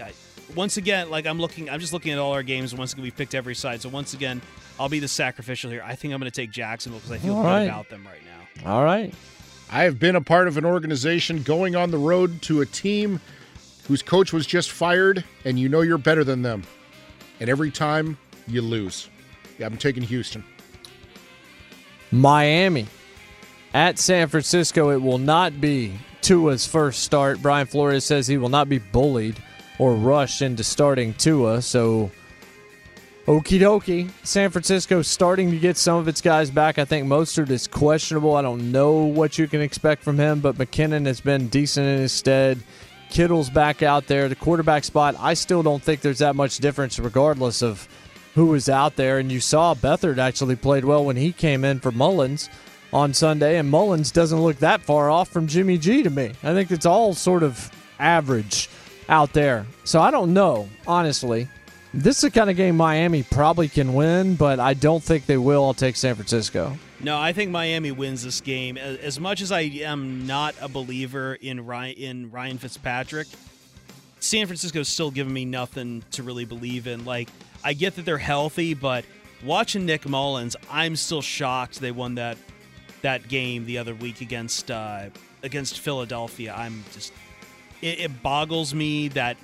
I, once again like I'm looking I'm just looking at all our games once again we picked every side. So once again I'll be the sacrificial here I think I'm going to take Jacksonville because I feel All good right. about them right now All right. I have been a part of an organization going on the road to a team whose coach was just fired, and you know you're better than them. And every time you lose. Yeah, I'm taking Houston. Miami at San Francisco. It will not be Tua's first start. Brian Flores says he will not be bullied or rushed into starting Tua. So, okie dokie. San Francisco starting to get some of its guys back. I think Mostert is questionable. I don't know what you can expect from him, but McKinnon has been decent in his stead. Kittle's back out there. The quarterback spot, I still don't think there's that much difference regardless of who was out there. And you saw Beathard actually played well when he came in for Mullens on Sunday, and Mullens doesn't look that far off from Jimmy G to me. I think it's all sort of average out there. So I don't know, honestly. This is the kind of game Miami probably can win, but I don't think they will. I'll take San Francisco. No, I think Miami wins this game. As much as I am not a believer in Ryan, in Ryan Fitzpatrick, San Francisco's still giving me nothing to really believe in. Like, I get that they're healthy, but watching Nick Mullens, I'm still shocked they won that that game the other week against uh, against Philadelphia. I'm just it, it boggles me that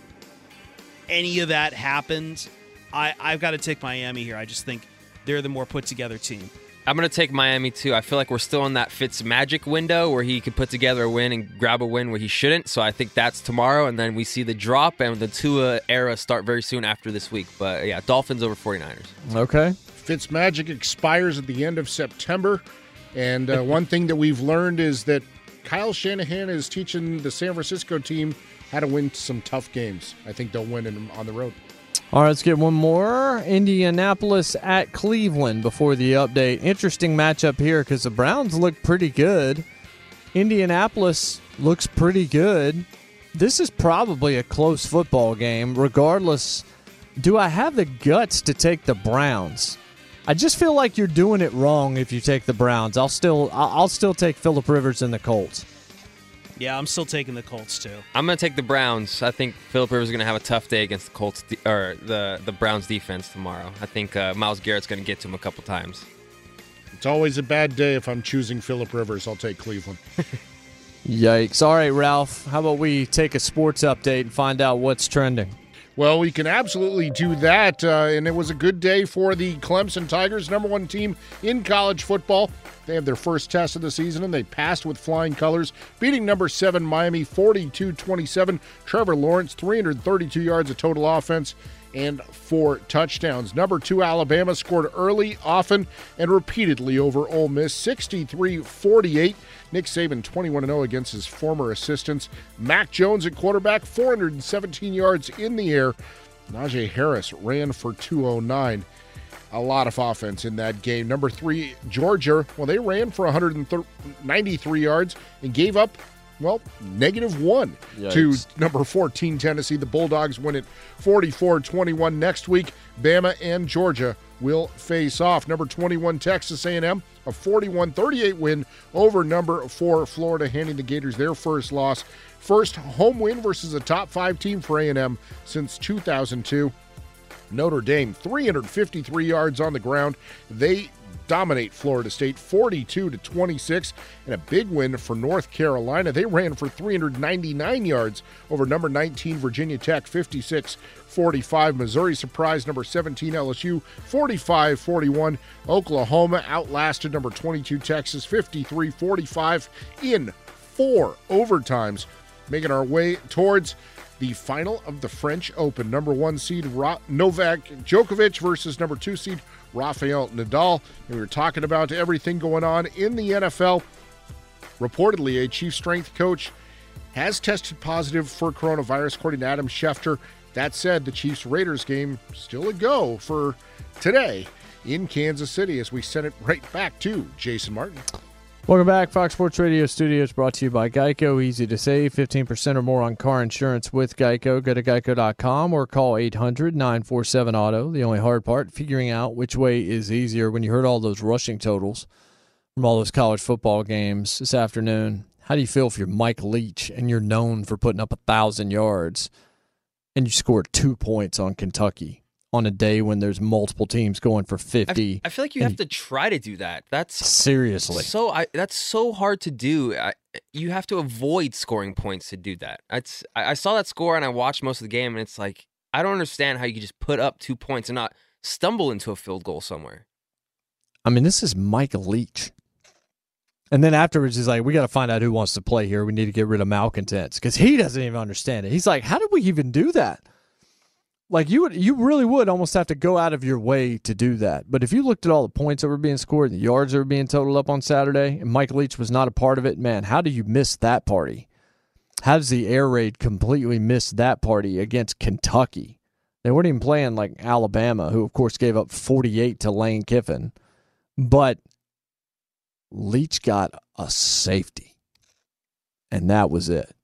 any of that happened. I I've got to take Miami here. I just think they're the more put together team. I'm going to take Miami too. I feel like we're still in that Fitz magic window where he could put together a win and grab a win where he shouldn't. So I think that's tomorrow. And then we see the drop and the Tua era start very soon after this week. But yeah, Dolphins over 49ers. Okay. Fitz magic expires at the end of September. And uh, one thing that we've learned is that Kyle Shanahan is teaching the San Francisco team how to win some tough games. I think they'll win in, on the road. All right, let's get one more. Indianapolis at Cleveland before the update. Interesting matchup here because the Browns look pretty good. Indianapolis looks pretty good. This is probably a close football game, regardless. Do I have the guts to take the Browns? I just feel like you're doing it wrong if you take the Browns. I'll still I'll I'll still take Philip Rivers and the Colts. Yeah, I'm still taking the Colts too. I'm going to take the Browns. I think Philip Rivers is going to have a tough day against the Colts de- or the the Browns defense tomorrow. I think uh, Myles Garrett's going to get to him a couple times. It's always a bad day if I'm choosing Philip Rivers. I'll take Cleveland. Yikes. All right, Ralph, how about we take a sports update and find out what's trending? Well, we can absolutely do that. Uh, and it was a good day for the Clemson Tigers, number one team in college football. They had their first test of the season and they passed with flying colors, beating number seven Miami 42 27. Trevor Lawrence, 332 yards of total offense and four touchdowns. Number two, Alabama scored early, often, and repeatedly over Ole Miss 63 48. Nick Saban 21 0 against his former assistants. Mac Jones at quarterback, 417 yards in the air. Najee Harris ran for 209. A lot of offense in that game. Number three, Georgia. Well, they ran for 193 yards and gave up, well, negative one to number 14, Tennessee. The Bulldogs win it 44 21 next week. Bama and Georgia will face off. Number 21, Texas A&M, a 41-38 win over number 4 Florida, handing the Gators their first loss. First home win versus a top 5 team for A&M since 2002. Notre Dame, 353 yards on the ground. They dominate Florida State 42 to 26 and a big win for North Carolina. They ran for 399 yards over number 19 Virginia Tech 56 45. Missouri surprised number 17 LSU 45 41. Oklahoma outlasted number 22 Texas 53 45 in four overtimes, making our way towards the final of the French Open. Number one seed Novak Djokovic versus number two seed Rafael Nadal. And we were talking about everything going on in the NFL. Reportedly, a chief strength coach has tested positive for coronavirus, according to Adam Schefter. That said, the Chiefs Raiders game still a go for today in Kansas City as we send it right back to Jason Martin. Welcome back. Fox Sports Radio Studios brought to you by Geico. Easy to save 15% or more on car insurance with Geico. Go to geico.com or call 800 947 Auto. The only hard part, figuring out which way is easier. When you heard all those rushing totals from all those college football games this afternoon, how do you feel if you're Mike Leach and you're known for putting up a 1,000 yards and you scored two points on Kentucky? On a day when there's multiple teams going for 50. I, I feel like you have to try to do that. That's seriously so. I that's so hard to do. I, you have to avoid scoring points to do that. It's I, I saw that score and I watched most of the game and it's like I don't understand how you could just put up two points and not stumble into a field goal somewhere. I mean, this is Mike Leach. And then afterwards, he's like, "We got to find out who wants to play here. We need to get rid of malcontents because he doesn't even understand it." He's like, "How did we even do that?" Like you would you really would almost have to go out of your way to do that. But if you looked at all the points that were being scored, the yards that were being totaled up on Saturday, and Mike Leach was not a part of it, man, how do you miss that party? How does the air raid completely miss that party against Kentucky? They weren't even playing like Alabama, who of course gave up 48 to Lane Kiffin, but Leach got a safety. And that was it.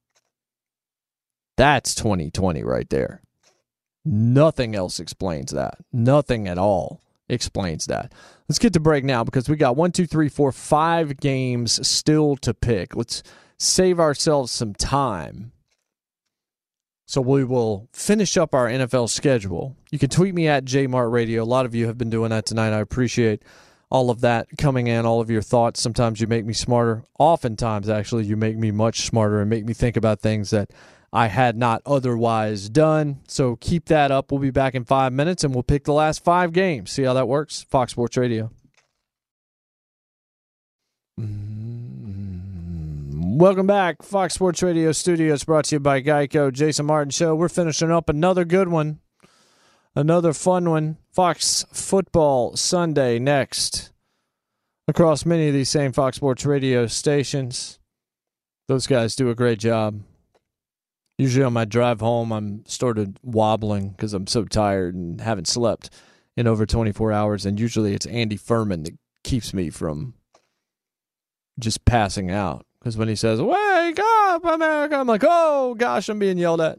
That's 2020 right there. Nothing else explains that. Nothing at all explains that. Let's get to break now because we got one, two, three, four, five games still to pick. Let's save ourselves some time. So we will finish up our NFL schedule. You can tweet me at JMart Radio. A lot of you have been doing that tonight. I appreciate all of that coming in, all of your thoughts. Sometimes you make me smarter. Oftentimes, actually, you make me much smarter and make me think about things that I had not otherwise done. So keep that up. We'll be back in five minutes and we'll pick the last five games. See how that works? Fox Sports Radio. Welcome back. Fox Sports Radio Studios brought to you by Geico. Jason Martin Show. We're finishing up another good one, another fun one. Fox Football Sunday next across many of these same Fox Sports Radio stations. Those guys do a great job. Usually on my drive home, I'm started wobbling because I'm so tired and haven't slept in over 24 hours. And usually it's Andy Furman that keeps me from just passing out. Because when he says, Wake up, America, I'm like, oh gosh, I'm being yelled at.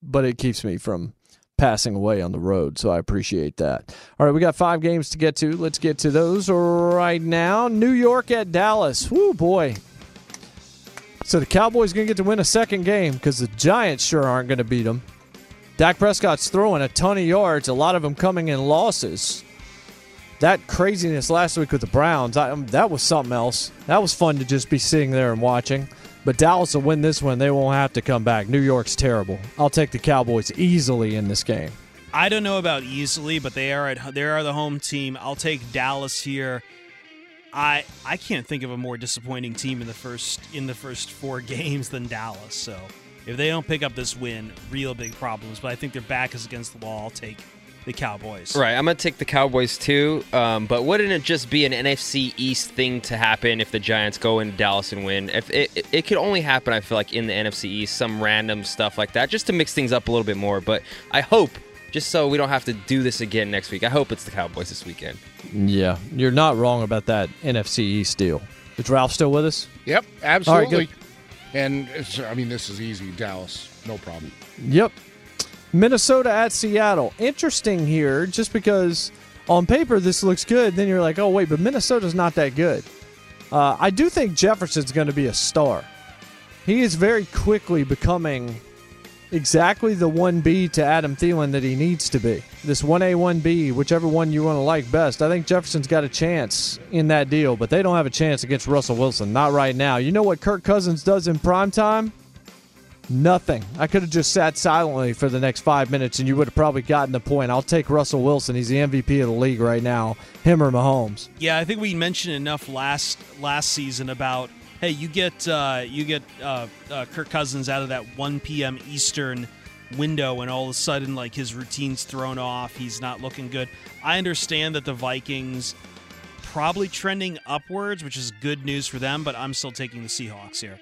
But it keeps me from passing away on the road. So I appreciate that. All right, we got five games to get to. Let's get to those right now. New York at Dallas. Whoo, boy. So the Cowboys going to get to win a second game because the Giants sure aren't going to beat them. Dak Prescott's throwing a ton of yards, a lot of them coming in losses. That craziness last week with the Browns, I, um, that was something else. That was fun to just be sitting there and watching. But Dallas will win this one. They won't have to come back. New York's terrible. I'll take the Cowboys easily in this game. I don't know about easily, but they are at they are the home team. I'll take Dallas here. I I can't think of a more disappointing team in the first in the first four games than Dallas. So if they don't pick up this win, real big problems. But I think their back is against the wall. I'll take the Cowboys. Right, I'm gonna take the Cowboys too. Um, but wouldn't it just be an NFC East thing to happen if the Giants go into Dallas and win? If it, it, it could only happen, I feel like in the NFC East, some random stuff like that, just to mix things up a little bit more. But I hope, just so we don't have to do this again next week, I hope it's the Cowboys this weekend. Yeah, you're not wrong about that NFC East deal. Is Ralph still with us? Yep, absolutely. and I mean, this is easy. Dallas, no problem. Yep. Minnesota at Seattle. Interesting here, just because on paper this looks good. Then you're like, oh wait, but Minnesota's not that good. Uh, I do think Jefferson's going to be a star. He is very quickly becoming exactly the 1B to Adam Thielen that he needs to be. This 1A, 1B, whichever one you want to like best. I think Jefferson's got a chance in that deal, but they don't have a chance against Russell Wilson. Not right now. You know what Kirk Cousins does in prime time? Nothing. I could have just sat silently for the next five minutes and you would have probably gotten the point. I'll take Russell Wilson. He's the MVP of the league right now. Him or Mahomes. Yeah, I think we mentioned enough last last season about hey, you get uh, you get uh, uh, Kirk Cousins out of that 1 p.m. Eastern window, and all of a sudden, like his routine's thrown off. He's not looking good. I understand that the Vikings probably trending upwards, which is good news for them, but I'm still taking the Seahawks here.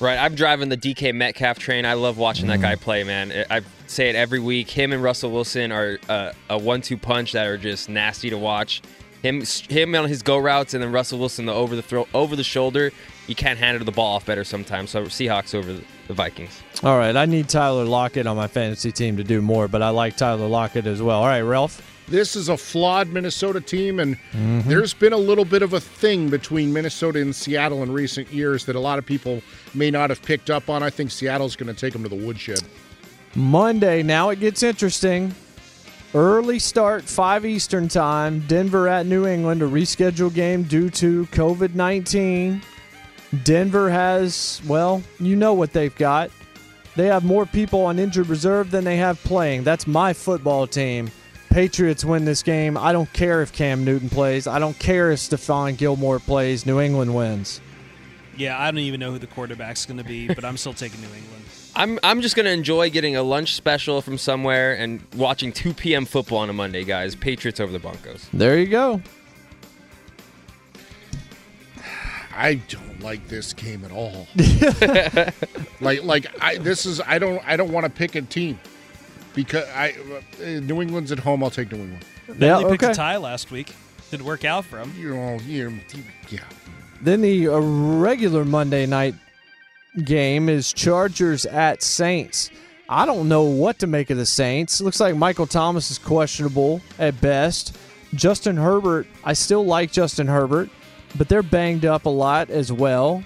Right, I'm driving the DK Metcalf train. I love watching that guy play, man. I say it every week. Him and Russell Wilson are uh, a one-two punch that are just nasty to watch. Him, him on his go routes, and then Russell Wilson the over the throw, over the shoulder. You can't handle the ball off better sometimes. So Seahawks over the Vikings. All right, I need Tyler Lockett on my fantasy team to do more, but I like Tyler Lockett as well. All right, Ralph. This is a flawed Minnesota team, and Mhm. there's been a little bit of a thing between Minnesota and Seattle in recent years that a lot of people may not have picked up on. I think Seattle's going to take them to the woodshed. Monday, now it gets interesting. Early start, 5 Eastern time. Denver at New England, a rescheduled game due to COVID 19. Denver has, well, you know what they've got. They have more people on injured reserve than they have playing. That's my football team. Patriots win this game. I don't care if Cam Newton plays. I don't care if Stephon Gilmore plays. New England wins. Yeah, I don't even know who the quarterback's going to be, but I'm still taking New England. I'm I'm just gonna enjoy getting a lunch special from somewhere and watching 2 p.m. football on a Monday, guys. Patriots over the Broncos. There you go. I don't like this game at all. like, like I this is I don't I don't want to pick a team because I uh, New England's at home. I'll take New England. They Yeah, only picked okay. a tie last week. Didn't work out for him. You know, you, yeah. Then the uh, regular Monday night game is Chargers at Saints. I don't know what to make of the Saints. Looks like Michael Thomas is questionable at best. Justin Herbert, I still like Justin Herbert, but they're banged up a lot as well.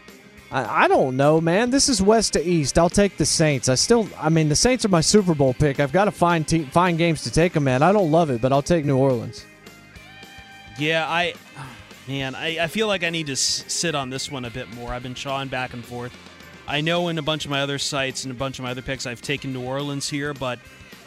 I, I don't know, man. This is west to east. I'll take the Saints. I still, I mean, the Saints are my Super Bowl pick. I've got to find find games to take them, man. I don't love it, but I'll take New Orleans. Yeah, I, man, I, I feel like I need to s- sit on this one a bit more. I've been chawing back and forth. I know in a bunch of my other sites and a bunch of my other picks, I've taken New Orleans here, but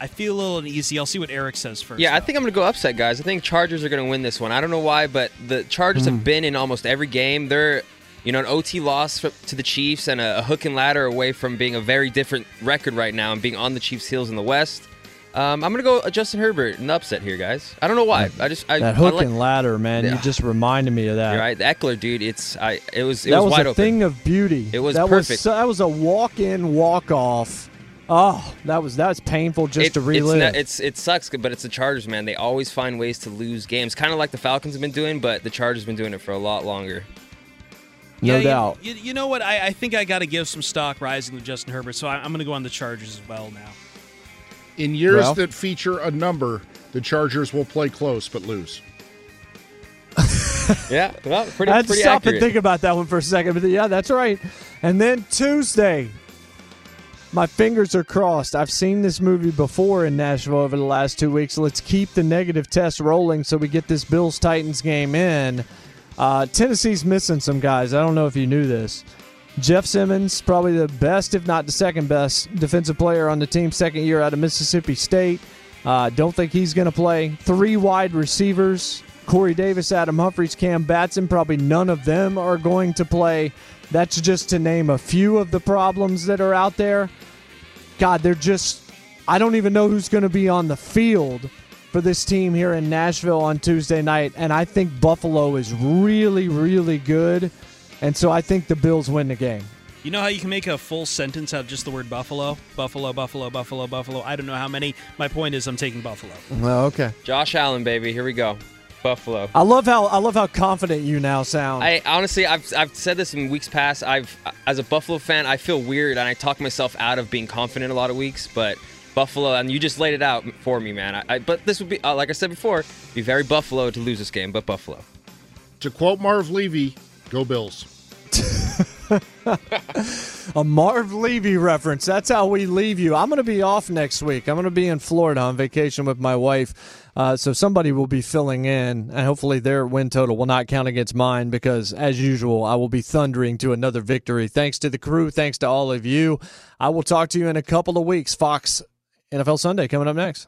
I feel a little uneasy. I'll see what Eric says first. Yeah, I think I'm going to go upset, guys. I think Chargers are going to win this one. I don't know why, but the Chargers have been in almost every game. They're, you know, an OT loss to the Chiefs and a, a hook and ladder away from being a very different record right now and being on the Chiefs' heels in the West. Um, I'm going to go uh, Justin Herbert in the upset here, guys. I don't know why. I just I, That I hook like- and ladder, man. You just reminded me of that. You're right, the Ekeler dude. It's I. It was it that was, was, wide a open. thing of beauty. It was that perfect. Was, that was a walk-in, walk-off. Oh, that was that was painful just It- to relive. It's, not- it's it sucks, but it's the Chargers, man. They always find ways to lose games, kind of like the Falcons have been doing, but the Chargers have been doing it for a lot longer. no Yeah, you- doubt. You, you know what? I, I think I got to give some stock rising to Justin Herbert, so I, I'm going to go on the Chargers as well now. In years Ralph? that feature a number, the Chargers will play close but lose. Yeah, well, pretty I had to pretty stop accurate. and think about that one for a second, but yeah, that's right. And then Tuesday, my fingers are crossed. I've seen this movie before in Nashville over the last two weeks. Let's keep the negative test rolling so we get this Bills Titans game in. Uh, Tennessee's missing some guys. I don't know if you knew this. Jeff Simmons, probably the best, if not the second best, defensive player on the team, second year out of Mississippi State. Uh, don't think he's going to play. Three wide receivers Corey Davis, Adam Humphries, Cam Batson. Probably none of them are going to play. That's just to name a few of the problems that are out there. God, they're just. I don't even know who's going to be on the field for this team here in Nashville on Tuesday night. And I think Buffalo is really, really good. And so I think the Bills win the game. You know how you can make a full sentence out of just the word Buffalo? Buffalo, Buffalo, Buffalo, Buffalo. I don't know how many. My point is I'm taking Buffalo. Oh, okay. Josh Allen, baby, here we go. Buffalo. I love how I love how confident you now sound. I honestly, I've, I've said this in weeks past. I've, as a Buffalo fan, I feel weird and I talk myself out of being confident a lot of weeks. But Buffalo, and you just laid it out for me, man. I, I, but this would be, uh, like I said before, be very Buffalo to lose this game. But Buffalo. To quote Marv Levy, go Bills. a Marv Levy reference. That's how we leave you. I'm going to be off next week. I'm going to be in Florida on vacation with my wife. Uh, so somebody will be filling in, and hopefully their win total will not count against mine because, as usual, I will be thundering to another victory. Thanks to the crew. Thanks to all of you. I will talk to you in a couple of weeks. Fox NFL Sunday coming up next.